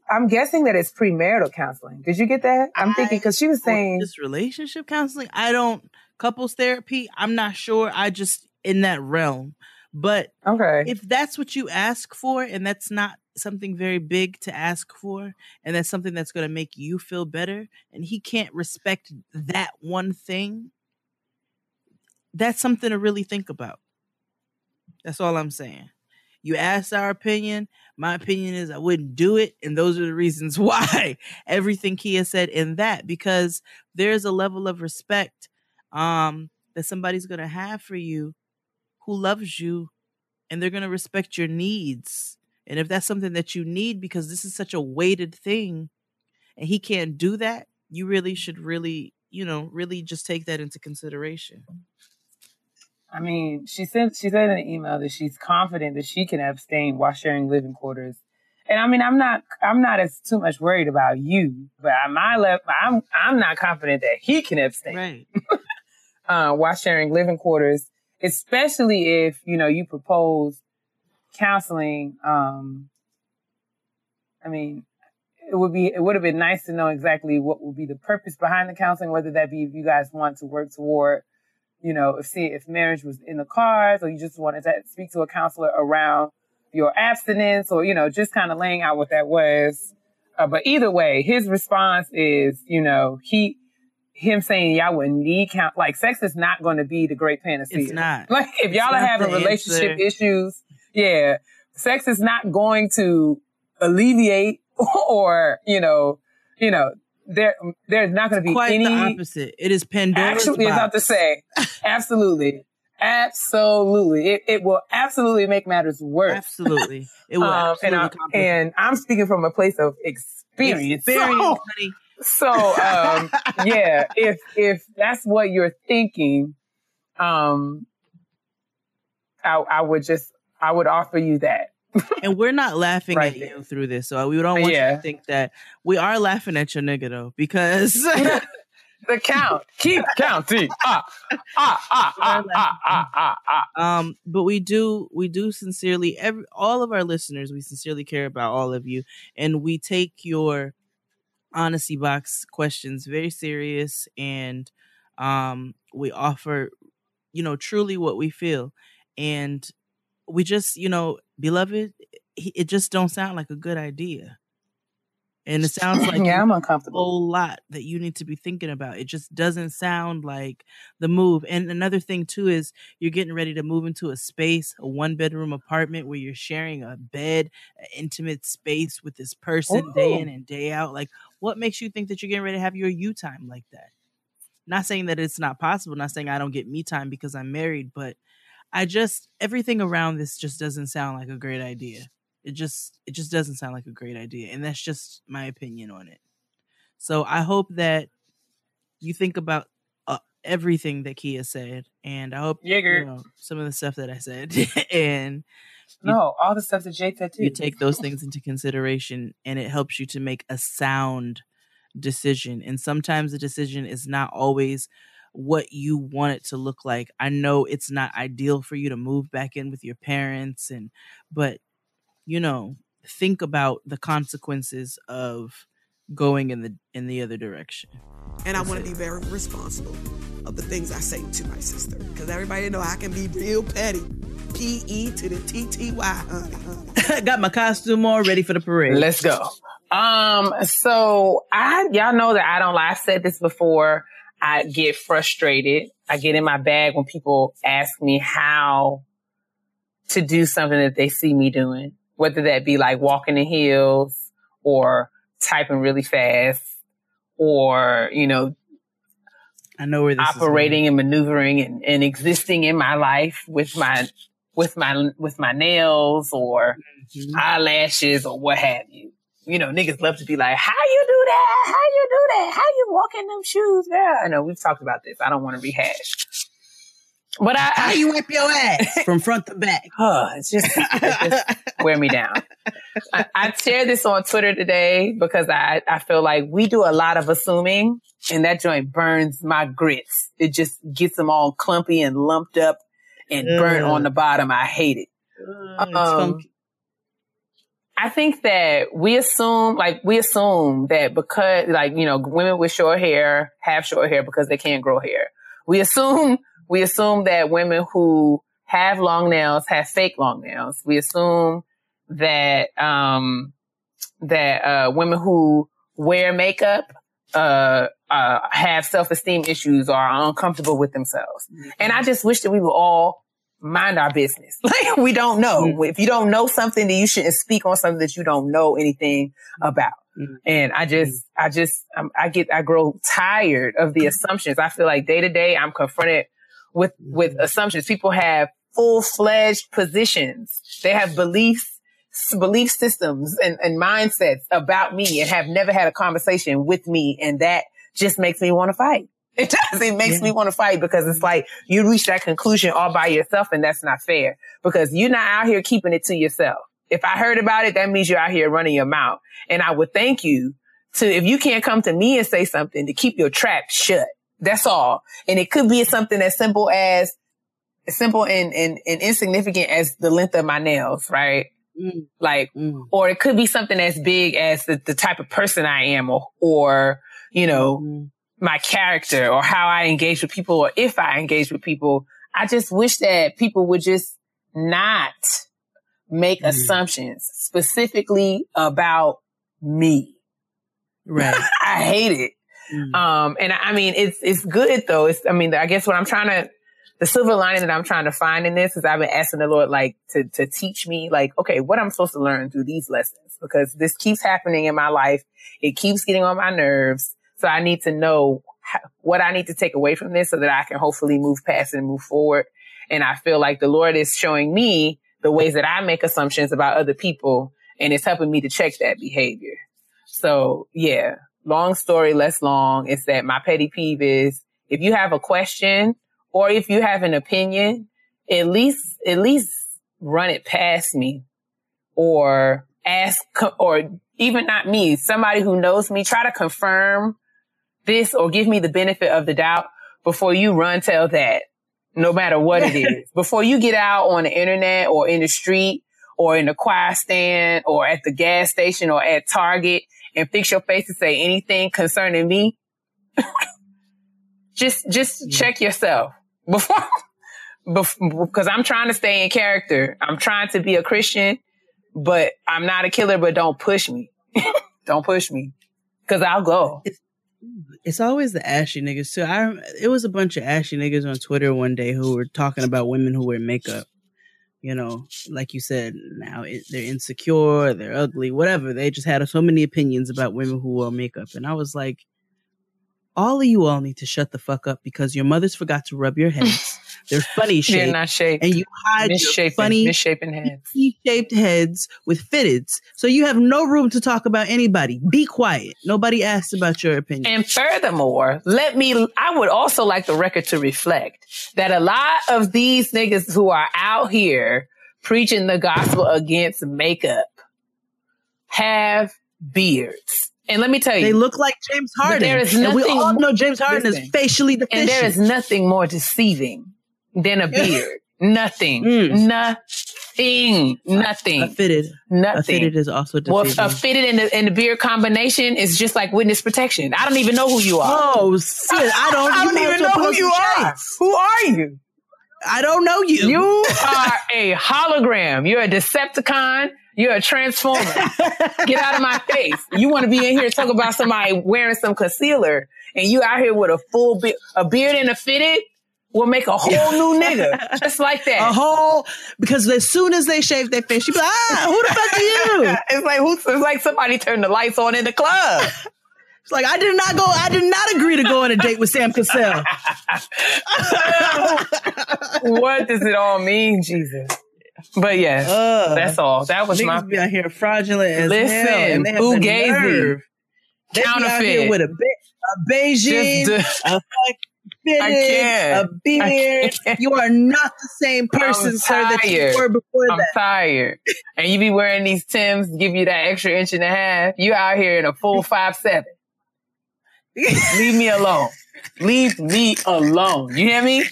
I'm guessing that it's premarital counseling. Did you get that? I'm thinking because she was saying just relationship counseling. I don't couples therapy. I'm not sure. I just in that realm. But okay. if that's what you ask for and that's not something very big to ask for and that's something that's going to make you feel better and he can't respect that one thing that's something to really think about that's all i'm saying you asked our opinion my opinion is i wouldn't do it and those are the reasons why everything Keia said in that because there's a level of respect um that somebody's going to have for you who loves you and they're going to respect your needs. And if that's something that you need because this is such a weighted thing and he can't do that, you really should really, you know, really just take that into consideration. I mean, she said she said in an email that she's confident that she can abstain while sharing living quarters. And I mean, I'm not I'm not as too much worried about you, but at my level, I'm I'm not confident that he can abstain Right. uh, while sharing living quarters, especially if you know you propose counseling. Um, I mean, it would be it would have been nice to know exactly what would be the purpose behind the counseling, whether that be if you guys want to work toward, you know, if see if marriage was in the cards, or you just wanted to speak to a counselor around your abstinence, or you know, just kind of laying out what that was. Uh, but either way, his response is, you know, he him saying y'all wouldn't need count like sex is not going to be the great panacea. It's not. Like if It's y'all are having relationship answer. issues, yeah, sex is not going to alleviate or you know, you know, there there's not going to be Quite any. the opposite. It is Pandora's Actually, it's about to say, absolutely, absolutely, it it will absolutely make matters worse. Absolutely. It will Um, and, I, complicate and I'm speaking from a place of experience. experience, So, honey. So um, yeah, if if that's what you're thinking, um, I, I would just I would offer you that. And we're not laughing Right. at you through this, so we don't want you to think that we are laughing at your nigga though, because The count, keep counting. Ah, ah, ah, ah, ah, ah, ah, ah. um, but we do we do sincerely every all of our listeners, we sincerely care about all of you, and we take your honesty box questions very serious, and um, we offer, you know, truly what we feel, and we just, you know, beloved, it just don't sound like a good idea. And it sounds like yeah, I'm uncomfortable. a whole lot that you need to be thinking about. It just doesn't sound like the move. And another thing too is you're getting ready to move into a space, a one bedroom apartment where you're sharing a bed, an intimate space with this person day oh. in and day out. Like what makes you think that you're getting ready to have your you time like that? Not saying that it's not possible, not saying I don't get me time because I'm married, but I just everything around this just doesn't sound like a great idea. It just it just doesn't sound like a great idea, and that's just my opinion on it. So I hope that you think about uh, everything that Keia said, and I hope you know some of the stuff that I said, and you, No, all the stuff that Jay said too. you take those things into consideration, and it helps you to make a sound decision. And sometimes the decision is not always what you want it to look like. I know it's not ideal for you to move back in with your parents and but you know, think about the consequences of going in the in the other direction. And I want to be very responsible of the things I say to my sister. Because everybody know I can be real petty. P E to the T T Y, honey, honey. Got my costume all ready for the parade. Let's go. Um, so I, y'all know that I don't lie. I've said this before. I get frustrated. I get in my bag when people ask me how to do something that they see me doing, whether that be like walking in heels or typing really fast or, you know, I know where this is operating and maneuvering and, and existing in my life with my with my with my nails or Mhm. eyelashes or what have you. You know, niggas love to be like, "How you do that? How you do that? How you walk in them shoes?" girl?" I know we've talked about this. I don't want to rehash, but I, How you wipe your ass from front to back? Huh, it's just, it just wear me down. I, I shared this on Twitter today because I, I feel like we do a lot of assuming and that joint burns my grits. It just gets them all clumpy and lumped up and burnt on the bottom. I hate it. It's Um, funky. I think that we assume, like, we assume that because, like, you know, women with short hair have short hair because they can't grow hair. We assume, we assume that women who have long nails have fake long nails. We assume that, um, that, uh, women who wear makeup, uh, uh, have self-esteem issues or are uncomfortable with themselves. And I just wish that we would all mind our business. Like we don't know. Mm-hmm. If you don't know something, then you shouldn't speak on something that you don't know anything mm-hmm. about. Mhm. And I just, mm-hmm. I just, um, I get, I grow tired of the assumptions. I feel like day to day, I'm confronted with, with assumptions. People have full fledged positions. They have beliefs, belief systems and, and mindsets about me and have never had a conversation with me. And that just makes me want to fight. It does. It makes me want to fight because it's like you reach that conclusion all by yourself and that's not fair because you're not out here keeping it to yourself. If I heard about it, that means you're out here running your mouth. And I would thank you to, if you can't come to me and say something to keep your trap shut. That's all. And it could be something as simple as, as simple and, and, and insignificant as the length of my nails, right? Mm, Like, mm, or it could be something as big as the, the type of person I am or, or, you know, mm. My character or how I engage with people or if I engage with people. I just wish that people would just not make Mm. assumptions specifically about me. Right. I hate it. Mm. Um, and I, I mean, it's, it's good though. It's, I mean, I guess what I'm trying to, the silver lining that I'm trying to find in this is I've been asking the Lord, like, to, to teach me, like, okay, what I'm supposed to learn through these lessons because this keeps happening in my life. It keeps getting on my nerves. So I need to know what I need to take away from this so that I can hopefully move past and move forward. And I feel like the Lord is showing me the ways that I make assumptions about other people and it's helping me to check that behavior. So yeah, long story less long is that my petty peeve is if you have a question or if you have an opinion, at least, at least run it past me or ask, or even not me, somebody who knows me, try to confirm this or give me the benefit of the doubt before you run tell that, no matter what it is. Before you get out on the internet or in the street or in the choir stand or at the gas station or at Target and fix your face and say anything concerning me, just, just mm. check yourself before, because I'm trying to stay in character. I'm trying to be a Christian, but I'm not a killer, but don't push me. don't push me because I'll go. It's, it's always the ashy niggas too. I it was a bunch of ashy niggas on Twitter one day who were talking about women who wear makeup. You know, like you said, now it, they're insecure, they're ugly, whatever. They just had so many opinions about women who wear makeup, and I was like, all of you all need to shut the fuck up because your mothers forgot to rub your heads. They're funny shaped. They're not shaped. And you hide your Misshapen, funny, misshapen heads. shaped heads with fitteds. So you have no room to talk about anybody. Be quiet. Nobody asked about your opinion. And furthermore, let me, I would also like the record to reflect that a lot of these niggas who are out here preaching the gospel against makeup have beards. And let me tell you, They look like James Harden. there is and we all know James Harden Listen. is facially deficient. and there is nothing more deceiving than a beard. Nothing. Mm. Nothing. Nothing. a fitted. A Nothing. fitted is also Well, a fitted and the, and the beard combination is just like witness protection. I don't even know who you are. Oh, shit. I don't, I don't even know who you are. shades. Who are you? I don't know you. You are a hologram. You're a Decepticon. You're a transformer. Get out of my face. You want to be in here talk about somebody wearing some concealer and you out here with a full beard, a beard and a fitted will make a whole new nigga. Just like that. a whole because as soon as they shave their face, you be like, ah, who the fuck are you? it's like who, it's like somebody turned the lights on in the club. It's like I did not go. I did not agree to go on a date with Sam Cassell. what does it all mean, Jesus? But yes, Uh, that's all. That was my be out here fraudulent as Listen, hell, and they have the nerve. They be out here counterfeit. with a, be- a Beijing, Just a fucking I can't. a beard. can't. You are not the same person, sir, that you were before I'm that. tired. And you be wearing these Tims, give you that extra inch and a half. You out here in a full five seven. Leave me alone. Leave me alone. You hear me?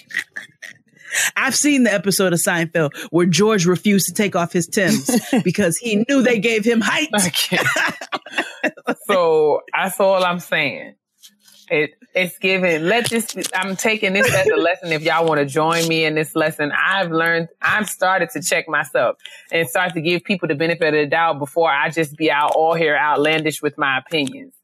I've seen the episode of Seinfeld where George refused to take off his Tims because he knew they gave him height. I so that's all I'm saying. It it's given. Let this. I'm taking this as a lesson. If y'all want to join me in this lesson, I've learned. I've started to check myself and start to give people the benefit of the doubt before I just be out all here outlandish with my opinions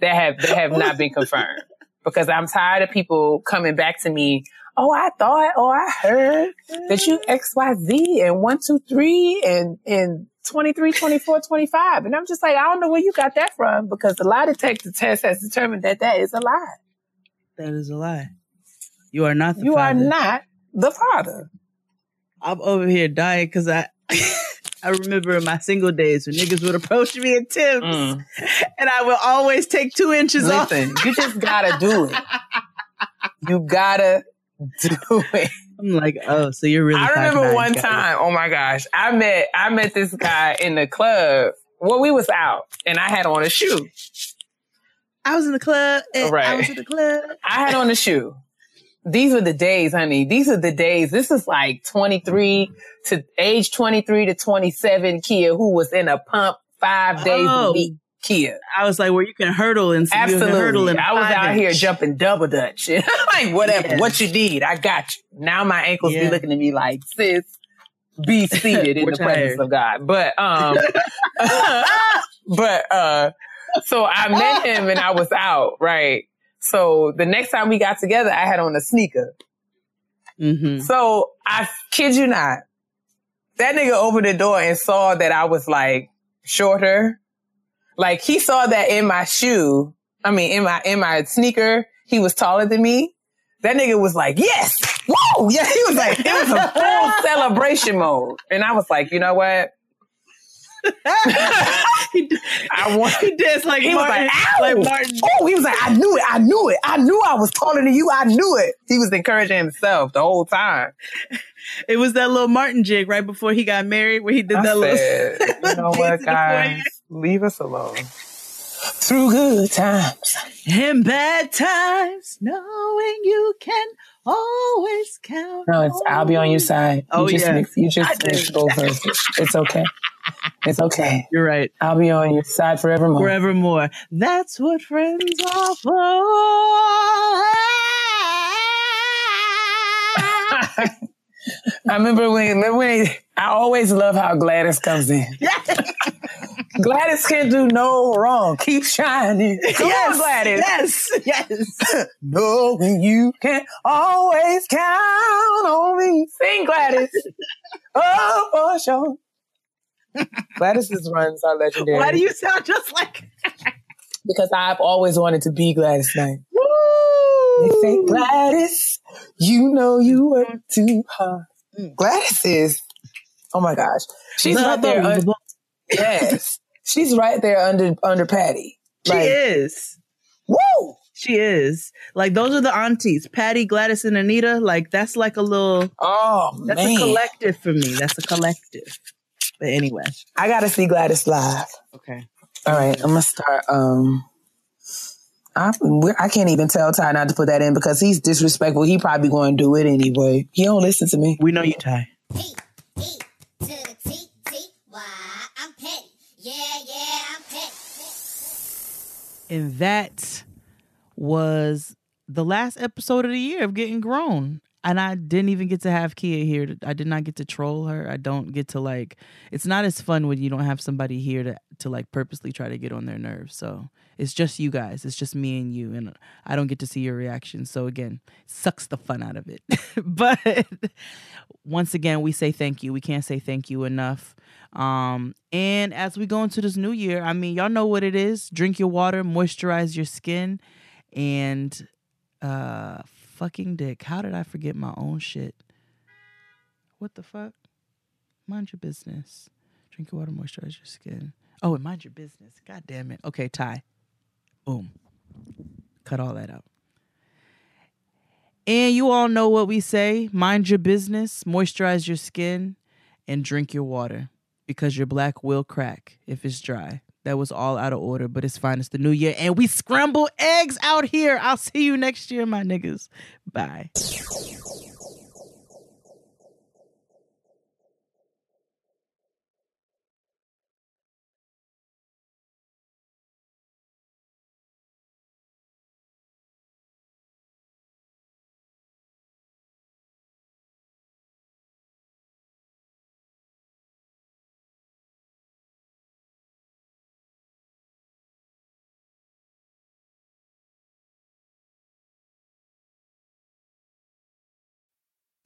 that have that have not been confirmed. Because I'm tired of people coming back to me. Oh, I thought. Oh, I heard that you X Y Z and one two three and and 23, 24, 25. And I'm just like, I don't know where you got that from because the lie detector test has determined that that is a lie. That is a lie. You are not the You are father. not the father. I'm over here dying because I I remember in my single days when niggas would approach me in Tims Mm. and I would always take two inches off. Listen, you just gotta do it. You gotta do it. I'm like, oh, so you're really. I remember one got time, oh my gosh, I met I met this guy in the club. Well, we was out and I had on a shoe. I was in the club. And I was in the club. I had on a shoe. These were the days, honey. These are the days. This is like 23 to age 23 to 27 Keia who was in a pump five days a Oh. week. Keia. I was like, where you can hurdle and you can hurdle Absolutely. in I was out here jumping double dutch. like, whatever. Yeah. What you need, I got you. Now my ankles be looking at me like, sis, be seated in the presence of God. But, um, but, uh, so I met him and I was out, right? So the next time we got together, I had on a sneaker. Mhm. So I kid you not, that nigga opened the door and saw that I was like shorter. Like he saw that in my shoe. I mean, in my, in my sneaker, he was taller than me. That nigga was like, yes, whoa. Yeah. He was like, it was a full celebration mode. And I was like, you know what? I want. He did like he Martin. was like, Ow! like Martin. Oh, he was like, I knew it. I knew it. I knew I was taller than you. I knew it. He was encouraging himself the whole time. It was that little Martin jig right before he got married, where he did I that little. you know what, guys? Foyer. Leave us alone. Through good times. and bad times, knowing you can always count. No, it's I'll be on your side. Oh, you just yeah. mix, you just did. mixed both verses. It's okay. It's okay. You're right. I'll be on your side forevermore. Forevermore. That's what friends are for. I remember when, remember when I always love how Gladys comes in. Gladys can do no wrong. Keep shining. Come yes, on, Gladys. Yes, yes. Knowing you can always count on me. Sing, Gladys. oh, for sure. Gladys's runs are legendary. Why do you sound just like? Because I've always wanted to be Gladys Knight. Woo! They say, Gladys, you know you work too hard. Mm. Gladys is, oh my gosh. She's right there. un- yes. She's right there under under Patti. She is. Woo! She is. Like those are the aunties. Patti, Gladys, and Anita. Like that's like a little. Oh That's man. a collective for me. That's a collective. But anyway. I gotta see Gladys live. Okay. All right, I'm gonna start. Um, I we're- I can't even tell Ty not to put that in because he's disrespectful. He probably going to do it anyway. He don't listen to me. We know you, Ty. And that was the last episode of the year of Getting Grown. And I didn't even get to have Kia here. I did not get to troll her. I don't get to like it's not as fun when you don't have somebody here to to like purposely try to get on their nerves. So it's just you guys. It's just me and you. And I don't get to see your reaction. So again, sucks the fun out of it. but once again, we say thank you. We can't say thank you enough. Um, and as we go into this new year, I mean, y'all know what it is. Drink your water, moisturize your skin, and uh fucking dick. How did I forget my own shit? What the fuck? Mind your business. Drink your water, moisturize your skin. Oh, and mind your business. God damn it. Okay, Ty. Boom. Cut all that out. And you all know what we say mind your business, moisturize your skin, and drink your water because your black will crack if it's dry. That was all out of order, but it's fine. It's the new year, and we scramble eggs out here. I'll see you next year, my niggas. Bye.